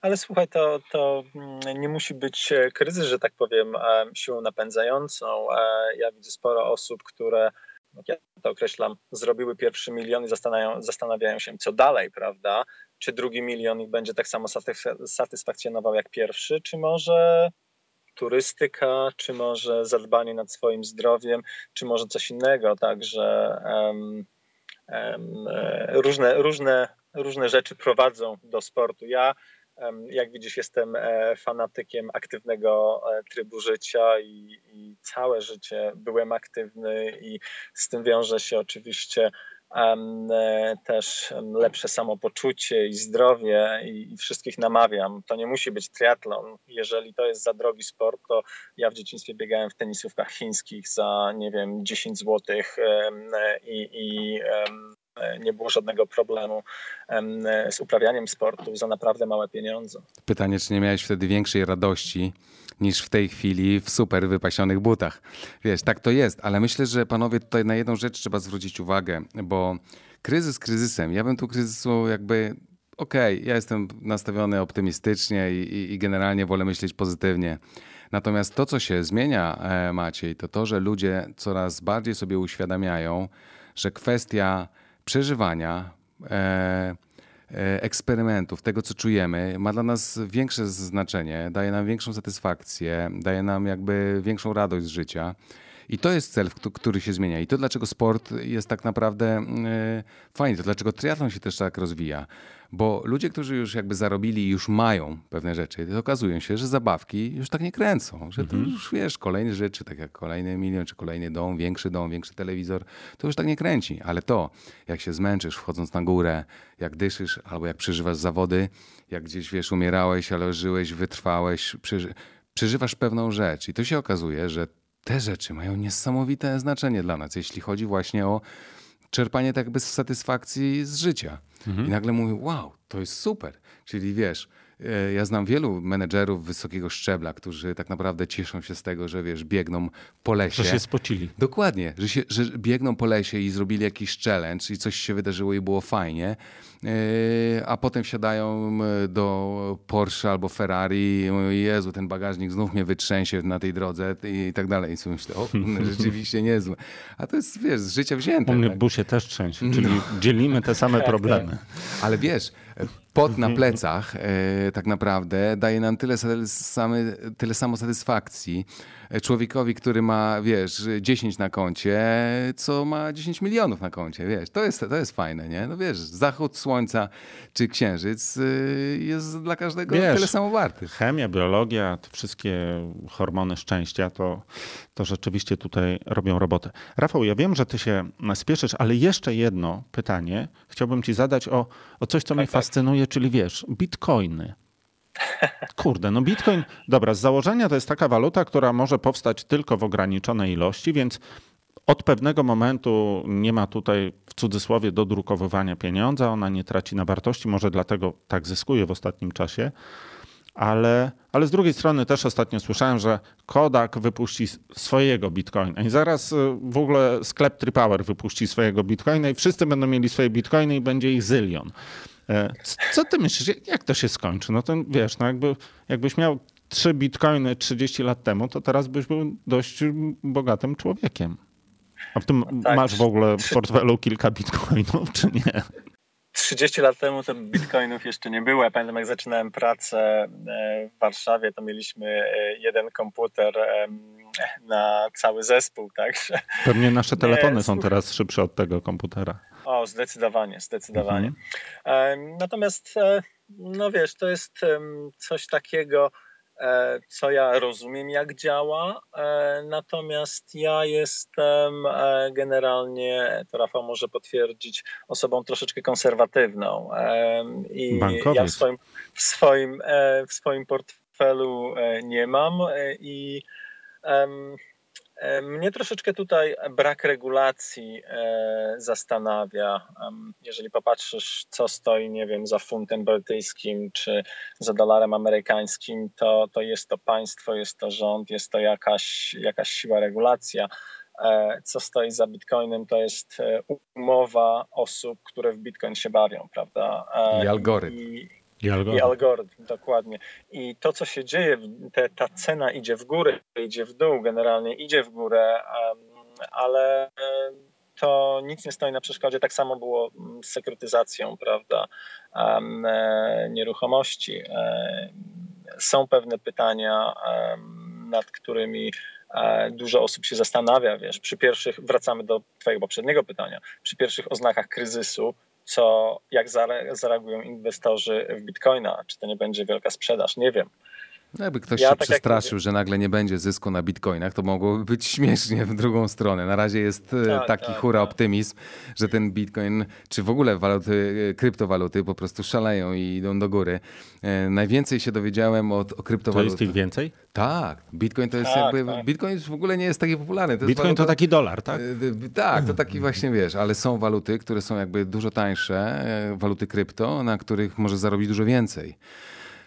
[SPEAKER 1] ale słuchaj, to, to mm, nie musi być e, kryzys, że tak powiem, e, siłą napędzającą. E, ja widzę sporo osób, które, jak ja to określam, zrobiły pierwszy milion i zastanawiają, zastanawiają się, co dalej, prawda? Czy drugi milion ich będzie tak samo satysfakcjonował jak pierwszy, czy może turystyka, czy może zadbanie nad swoim zdrowiem, czy może coś innego. Także um, um, różne, różne, różne rzeczy prowadzą do sportu. Ja, jak widzisz, jestem e, fanatykiem aktywnego e, trybu życia i, i całe życie byłem aktywny, i z tym wiąże się oczywiście E, też lepsze samopoczucie i zdrowie i wszystkich namawiam. To nie musi być triatlon. Jeżeli to jest za drogi sport, to ja w dzieciństwie biegałem w tenisówkach chińskich za, nie wiem, 10 złotych i, i nie było żadnego problemu z uprawianiem sportu za naprawdę małe pieniądze.
[SPEAKER 2] Pytanie, czy nie miałeś wtedy większej radości niż w tej chwili w super wypasionych butach. Wiesz, tak to jest, ale myślę, że panowie tutaj na jedną rzecz trzeba zwrócić uwagę, bo kryzys kryzysem, ja bym tu kryzysu jakby okej, okay, ja jestem nastawiony optymistycznie i, i, i, generalnie wolę myśleć pozytywnie. Natomiast to, co się zmienia, e, Maciej, to to, że ludzie coraz bardziej sobie uświadamiają, że kwestia przeżywania, e, E, eksperymentów, tego co czujemy, ma dla nas większe znaczenie, daje nam większą satysfakcję, daje nam jakby większą radość z życia. I to jest cel, który się zmienia. I to dlaczego sport jest tak naprawdę e, fajny, to dlaczego triatlon się też tak rozwija. Bo ludzie, którzy już jakby zarobili i już mają pewne rzeczy, to okazuje się, że zabawki już tak nie kręcą. Że to mhm. już wiesz, kolejne rzeczy, tak jak kolejny milion, czy kolejny dom, większy dom, większy telewizor, to już tak nie kręci. Ale to, jak się zmęczysz wchodząc na górę, jak dyszysz, albo jak przeżywasz zawody, jak gdzieś wiesz, umierałeś, ale żyłeś, wytrwałeś, przeży przeżywasz pewną rzecz. I to się okazuje, że te rzeczy mają niesamowite znaczenie dla nas, jeśli chodzi właśnie o czerpanie tak bez satysfakcji z życia. Mhm. I nagle mówię, wow, to jest super. Czyli wiesz, ja znam wielu menedżerów wysokiego szczebla, którzy tak naprawdę cieszą się z tego, że wiesz, biegną po lesie.
[SPEAKER 3] Że się spocili.
[SPEAKER 2] Dokładnie, że, się, że biegną po lesie i zrobili jakiś challenge i coś się wydarzyło i było fajnie. E, a potem wsiadają do Porsche albo Ferrari i mówią, Jezu, ten bagażnik znów mnie wytrzęsie na tej drodze i tak dalej. I sobie myślę, o, rzeczywiście niezłe. A to jest, wiesz, z życia wzięte.
[SPEAKER 3] U mnie tak? busie też trzęsie, czyli no. dzielimy te same problemy.
[SPEAKER 2] Ale wiesz, pot na plecach e, tak naprawdę daje nam tyle, same, tyle samo satysfakcji człowiekowi, który ma, wiesz, 10 na koncie, co ma 10 milionów na koncie, wiesz. To jest, to jest fajne, nie? No wiesz, zachód słońca czy księżyc y, jest dla każdego wiesz, tyle samo warty.
[SPEAKER 3] Chemia, biologia, te wszystkie hormony szczęścia, to, to rzeczywiście tutaj robią robotę. Rafał, ja wiem, że ty się spieszysz, ale jeszcze jedno pytanie chciałbym ci zadać o, o coś, co tak, mnie tak. fascynuje, czyli wiesz, bitcoiny. Kurde, no Bitcoin, dobra, z założenia to jest taka waluta, która może powstać tylko w ograniczonej ilości, więc od pewnego momentu nie ma tutaj w cudzysłowie dodrukowywania pieniądza, ona nie traci na wartości, może dlatego tak zyskuje w ostatnim czasie. Ale, ale z drugiej strony też ostatnio słyszałem, że Kodak wypuści swojego bitcoina i zaraz y, w ogóle sklep Tripower wypuści swojego bitcoina i wszyscy będą mieli swoje bitcoiny i będzie ich zylion. E, co ty myślisz, jak to się skończy? No to wiesz, no jakby, jakbyś miał trzy bitcoiny 30 lat temu, to teraz byś był dość bogatym człowiekiem. A w tym no tak. masz w ogóle w portfelu kilka bitcoinów, czy nie?
[SPEAKER 1] 30 lat temu to bitcoinów jeszcze nie było. Ja pamiętam, jak zaczynałem pracę e, w Warszawie, to mieliśmy e, jeden komputer na cały zespół, także...
[SPEAKER 3] Pewnie nasze telefony są teraz szybsze od tego komputera.
[SPEAKER 1] O, zdecydowanie, zdecydowanie. Mhm. Natomiast, e, no wiesz, to jest coś takiego, e, co ja rozumiem, jak działa. E, natomiast ja jestem generalnie, to Rafał może potwierdzić, osobą troszeczkę konserwatywną.
[SPEAKER 3] I Bankowiec. ja
[SPEAKER 1] w swoim, w swoim, w swoim portfelu nie mam i mnie troszeczkę tutaj brak regulacji e, zastanawia. Jeżeli popatrzysz, co stoi, nie wiem, za funtem brytyjskim czy za dolarem amerykańskim, to, to jest to państwo, jest to rząd, jest to jakaś, jakaś siła regulacja. E, co stoi za bitcoinem, to jest umowa osób, które w bitcoin się bawią, prawda?
[SPEAKER 2] I algorytm. I,
[SPEAKER 1] i algorytm. I algorytm, dokładnie. I to, co się dzieje, te, ta cena idzie w górę, idzie w dół, generalnie idzie w górę, ale to nic nie stoi na przeszkodzie. Tak samo było z sekretyzacją, prawda, e, nieruchomości. E, są pewne pytania nad którymi dużo osób się zastanawia, wiesz, przy pierwszych, wracamy do twojego poprzedniego pytania, przy pierwszych oznakach kryzysu, co, jak zareagują inwestorzy w Bitcoina, czy to nie będzie wielka sprzedaż, nie wiem.
[SPEAKER 2] No jakby ktoś ja się tak przestraszył, że nagle nie będzie zysku na bitcoinach, to mogłoby być śmiesznie w drugą stronę. Na razie jest e, tak, taki tak, hura tak. optymizm, że ten bitcoin, czy w ogóle waluty, e, kryptowaluty po prostu szaleją i idą do góry. E, najwięcej się dowiedziałem od o kryptowalut.
[SPEAKER 3] To jest ich więcej?
[SPEAKER 2] Tak, Bitcoin to jest tak, jakby, tak. Bitcoin w ogóle nie jest taki popularny.
[SPEAKER 3] To Bitcoin waluta, to taki dolar, tak?
[SPEAKER 2] Tak, to taki właśnie, wiesz, ale są waluty, które są jakby dużo tańsze, waluty krypto, na których możesz zarobić dużo więcej.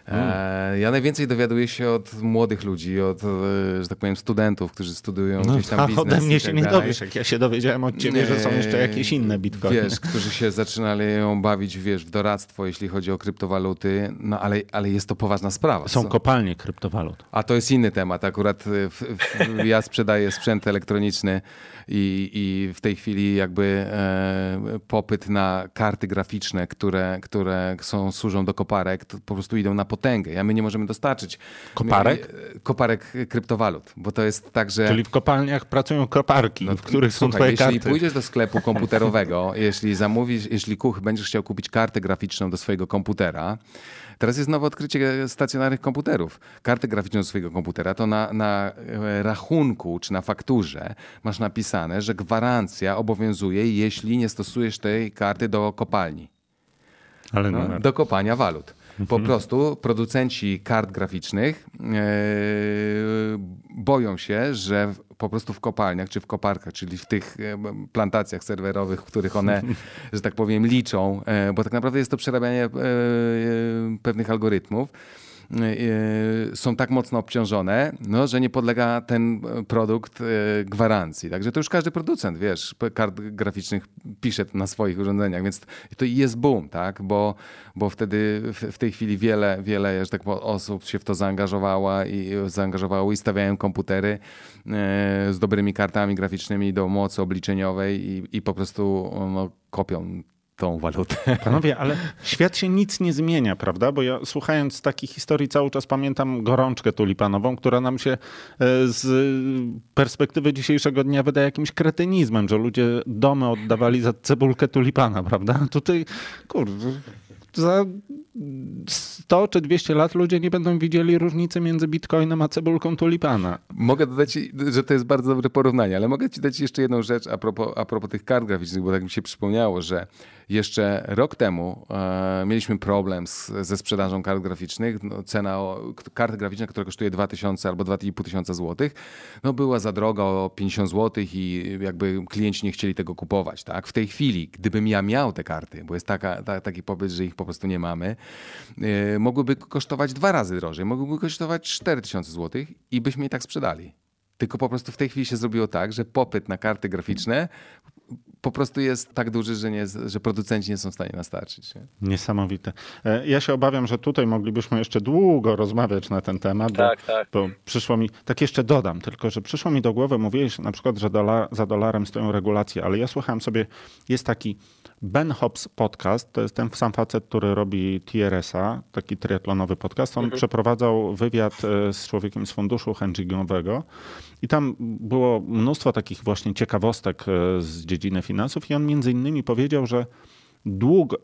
[SPEAKER 2] Mm. Ja najwięcej dowiaduję się od młodych ludzi, od, e, że tak powiem, studentów, którzy studiują no, gdzieś tam biznes.
[SPEAKER 3] ode mnie się tak nie dowiesz, jak ja się dowiedziałem od ciebie, nie, że są jeszcze jakieś inne bitcoiny.
[SPEAKER 2] Wiesz, którzy się zaczynali ją bawić, wiesz, w doradztwo, jeśli chodzi o kryptowaluty, no ale, ale jest to poważna sprawa.
[SPEAKER 3] Są co? kopalnie kryptowalut.
[SPEAKER 2] A to jest inny temat. Akurat w, w, ja sprzedaję sprzęt elektroniczny i, i w tej chwili jakby e, popyt na karty graficzne, które, które są, służą do koparek, po prostu idą na potęgę. Ja my nie możemy dostarczyć
[SPEAKER 3] koparek?
[SPEAKER 2] My, koparek kryptowalut, bo to jest tak, że...
[SPEAKER 3] Czyli w kopalniach pracują koparki, no, w których są twoje
[SPEAKER 2] jeśli
[SPEAKER 3] karty.
[SPEAKER 2] Jeśli pójdziesz do sklepu komputerowego, jeśli zamówisz, jeśli kuch będziesz chciał kupić kartę graficzną do swojego komputera, Teraz jest nowe odkrycie stacjonarnych komputerów. Kartę graficzną swojego komputera to na, na e, rachunku czy na fakturze masz napisane, że gwarancja obowiązuje, jeśli nie stosujesz tej karty do kopalni. Ale no, do kopania walut. Po mhm. prostu producenci kart graficznych yy, boją się, że po prostu w kopalniach czy w koparkach, czyli w tych e, plantacjach serwerowych, w których one, że tak powiem, liczą, e, bo tak naprawdę jest to przerabianie pewnych algorytmów. E, są tak mocno obciążone, no, że nie podlega ten produkt e, gwarancji. Także to już każdy producent, wiesz, kart graficznych pisze na swoich urządzeniach, więc to jest boom, tak? bo, bo wtedy w, tej chwili wiele, wiele że tak powiem, osób się w to zaangażowała i zaangażowało i stawiają komputery z dobrymi kartami graficznymi do mocy obliczeniowej i, i po prostu no, kopią tą walutę.
[SPEAKER 3] Panowie, ale świat się nic nie zmienia, prawda? Bo ja słuchając takich historii cały czas pamiętam gorączkę tulipanową, która nam się e, z perspektywy dzisiejszego dnia wydaje jakimś kretynizmem, że ludzie domy oddawali za cebulkę tulipana, prawda? Tutaj, kurde, za 100 czy 200 lat ludzie nie będą widzieli różnicy między bitcoinem a cebulką tulipana.
[SPEAKER 2] Mogę dodać, że to jest bardzo dobre porównanie, ale mogę ci dać jeszcze jedną rzecz a propos, a propos tych kart graficznych, bo tak mi się przypomniało, że jeszcze rok temu e, mieliśmy problem z, ze sprzedażą kart graficznych. No, cena o, karty graficznej, która kosztuje 2000 albo 2500 zł, no była za droga o 50 zł i jakby klienci nie chcieli tego kupować. Tak? W tej chwili, gdybym ja miał te karty, bo jest taka, ta, taki popyt, że ich po prostu nie mamy, e, mogłyby kosztować dwa razy drożej, mogłyby kosztować 4000 zł i byśmy je tak sprzedali. Tylko po prostu w tej chwili się zrobiło tak, że popyt na karty graficzne po prostu jest tak duży, że, nie, że producenci nie są w stanie nastarczyć. Nie?
[SPEAKER 3] Niesamowite. E, ja się obawiam, że tutaj moglibyśmy jeszcze długo rozmawiać na ten temat, tak, bo, tak. bo przyszło mi, tak jeszcze dodam, tylko że przyszło mi do głowy, mówiłeś na przykład, że dolar, za dolarem stoją regulacje, ale ja słuchałem sobie, jest taki Ben Hobbs podcast, to jest ten sam facet, który robi TRS-a, taki triatlonowy podcast. On mhm. przeprowadzał wywiad e, z człowiekiem z funduszu hedgingowego i tam było mnóstwo takich właśnie ciekawostek e, z dziedziny finansów i on między innymi powiedział, że dług,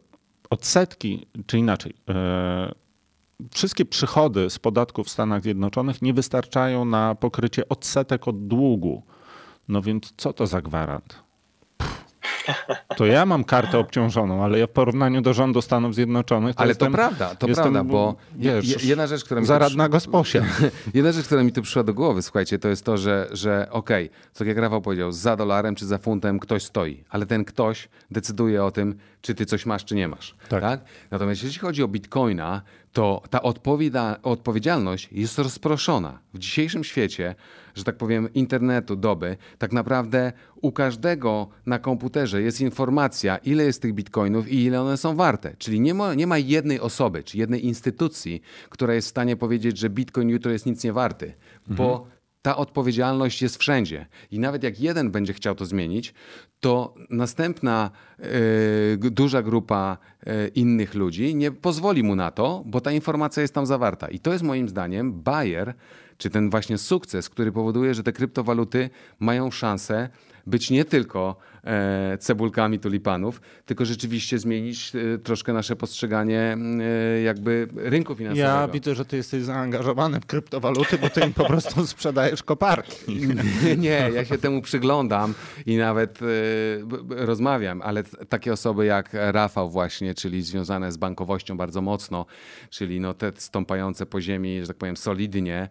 [SPEAKER 3] odsetki, czy inaczej, e, wszystkie przychody z podatków w Stanach Zjednoczonych nie wystarczają na pokrycie odsetek od długu. No więc co to za gwarant? To ja mam kartę obciążoną, ale ja w porównaniu do rządu Stanów Zjednoczonych.
[SPEAKER 2] To ale jestem, to prawda, to jestem, prawda, bo wiesz, jedna rzecz, która mi.
[SPEAKER 3] Zaradna gosposia.
[SPEAKER 2] jedna rzecz, która mi tu przyszła do głowy, słuchajcie, to jest to, że, że okej, okay, tak jak Rafał powiedział, za dolarem czy za funtem ktoś stoi, ale ten ktoś decyduje o tym, czy ty coś masz, czy nie masz. Tak. tak? Natomiast jeśli chodzi o bitcoina, to ta odpowiedzialność jest rozproszona. W dzisiejszym świecie, że tak powiem, internetu, doby, tak naprawdę u każdego na komputerze jest informacja, ile jest tych bitcoinów i ile one są warte. Czyli nie ma, nie ma jednej osoby, czy jednej instytucji, która jest w stanie powiedzieć, że bitcoin jutro jest nic nie warty, mhm. bo ta odpowiedzialność jest wszędzie. I nawet jak jeden będzie chciał to zmienić, to następna y, duża grupa y, innych ludzi, nie pozwoli mu na to, bo ta informacja jest tam zawarta. I to jest moim zdaniem bajer, czy ten właśnie sukces, który powoduje, że te kryptowaluty mają szansę być nie tylko cebulkami tulipanów, tylko rzeczywiście zmienić e, troszkę nasze postrzeganie e, jakby rynku finansowego.
[SPEAKER 3] Ja widzę, że ty jesteś zaangażowany w kryptowaluty, bo ty im po prostu sprzedajesz koparki.
[SPEAKER 2] Nie, ja się temu przyglądam i nawet rozmawiam, ale takie osoby jak Rafał właśnie, czyli związane z bankowością bardzo mocno, czyli no te stąpające po ziemi, że tak powiem solidnie,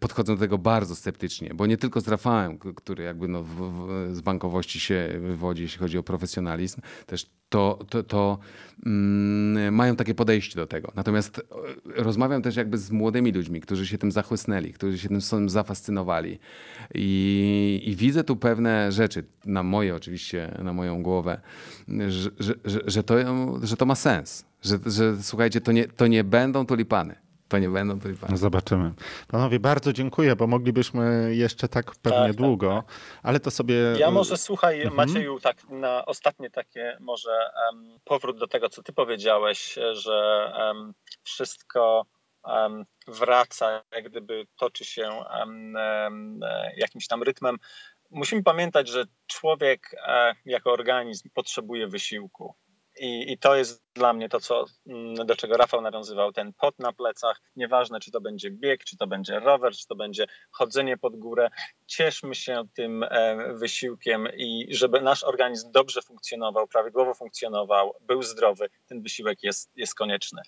[SPEAKER 2] podchodzą do tego bardzo sceptycznie, bo nie tylko z Rafałem, który jakby no w, w, z bankowości się wywodzi, jeśli chodzi o profesjonalizm, też to, to, to mm, mają takie podejście do tego. Natomiast e, rozmawiam też jakby z młodymi ludźmi, którzy się tym zachłysnęli, którzy się tym zafascynowali. I, I, widzę tu pewne rzeczy, na moje oczywiście, na moją głowę, że, że, że, że to, że to ma sens. Że, że słuchajcie, to nie, to nie będą tulipany to nie będą tulipany.
[SPEAKER 3] Zobaczymy. Panowie, bardzo dziękuję, bo moglibyśmy jeszcze tak pewnie tak, tak długo, tak, tak. ale to sobie...
[SPEAKER 1] Ja może, słuchaj mhm. Macieju, tak na ostatnie takie może um, powrót do tego, co ty powiedziałeś, że um, wszystko um, wraca, jak gdyby toczy się jakimś tam rytmem. Musimy pamiętać, że człowiek e, jako organizm potrzebuje wysiłku. I, I, to jest dla mnie to, co, mm, do czego Rafał nawiązywał, ten pot na plecach, nieważne czy to będzie bieg, czy to będzie rower, czy to będzie chodzenie pod górę, cieszmy się tym e, wysiłkiem i żeby nasz organizm dobrze funkcjonował, prawidłowo funkcjonował, był zdrowy, ten wysiłek jest, jest konieczny.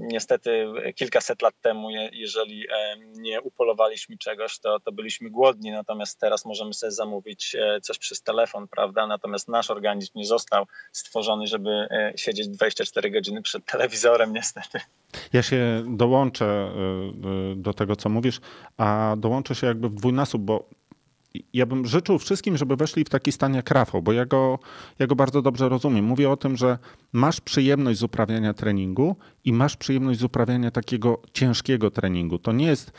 [SPEAKER 1] Niestety kilkaset lat temu, jeżeli nie upolowaliśmy czegoś, to, to byliśmy głodni, natomiast teraz możemy sobie zamówić e, coś przez telefon, prawda? Natomiast nasz organizm nie został stworzony, żeby e, siedzieć 24 godziny przed telewizorem, niestety.
[SPEAKER 3] Ja się dołączę do tego, co mówisz, a dołączę się jakby w dwójnasób, bo ja bym życzył wszystkim, żeby weszli w taki stan jak Rafał, bo ja go, ja go bardzo dobrze rozumiem. Mówię o tym, że masz przyjemność z uprawiania treningu i masz przyjemność z uprawiania takiego ciężkiego treningu. To nie jest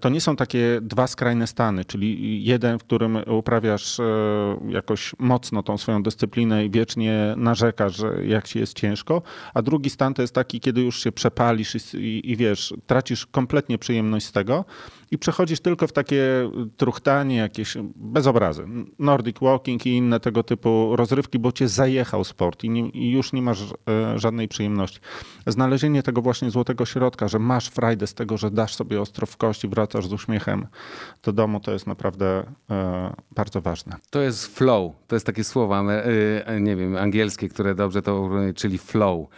[SPEAKER 3] to nie są takie dwa skrajne stany, czyli jeden, w którym uprawiasz e, jakoś mocno tą swoją dyscyplinę i wiecznie narzekasz, że jak ci jest ciężko, a drugi stan to jest taki, kiedy już się przepalisz i, i, i wiesz, tracisz kompletnie przyjemność z tego i przechodzisz tylko w takie truchtanie, jakieś bezobrazy. Nordic walking i inne tego typu rozrywki, bo cię zajechał sport i, nie, i już nie masz e, żadnej przyjemności. Znalezienie tego właśnie złotego środka, że masz frajdę z tego, że dasz sobie ostro w kości, wracasz z uśmiechem do domu, to jest naprawdę e, bardzo ważne.
[SPEAKER 2] To jest flow, to jest takie słowo, e, nie wiem, angielskie, które dobrze to czyli flow.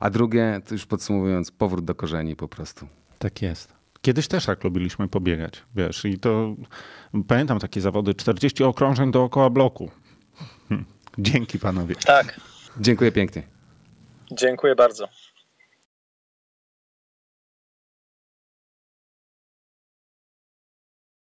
[SPEAKER 2] A drugie, to już podsumowując, powrót do korzeni po prostu.
[SPEAKER 3] Tak jest. Kiedyś też jak lubiliśmy pobiegać, wiesz, i to pamiętam takie zawody, 40 okrążeń dookoła bloku. Dzięki panowie.
[SPEAKER 1] Tak.
[SPEAKER 2] Dziękuję pięknie.
[SPEAKER 1] Dziękuję bardzo.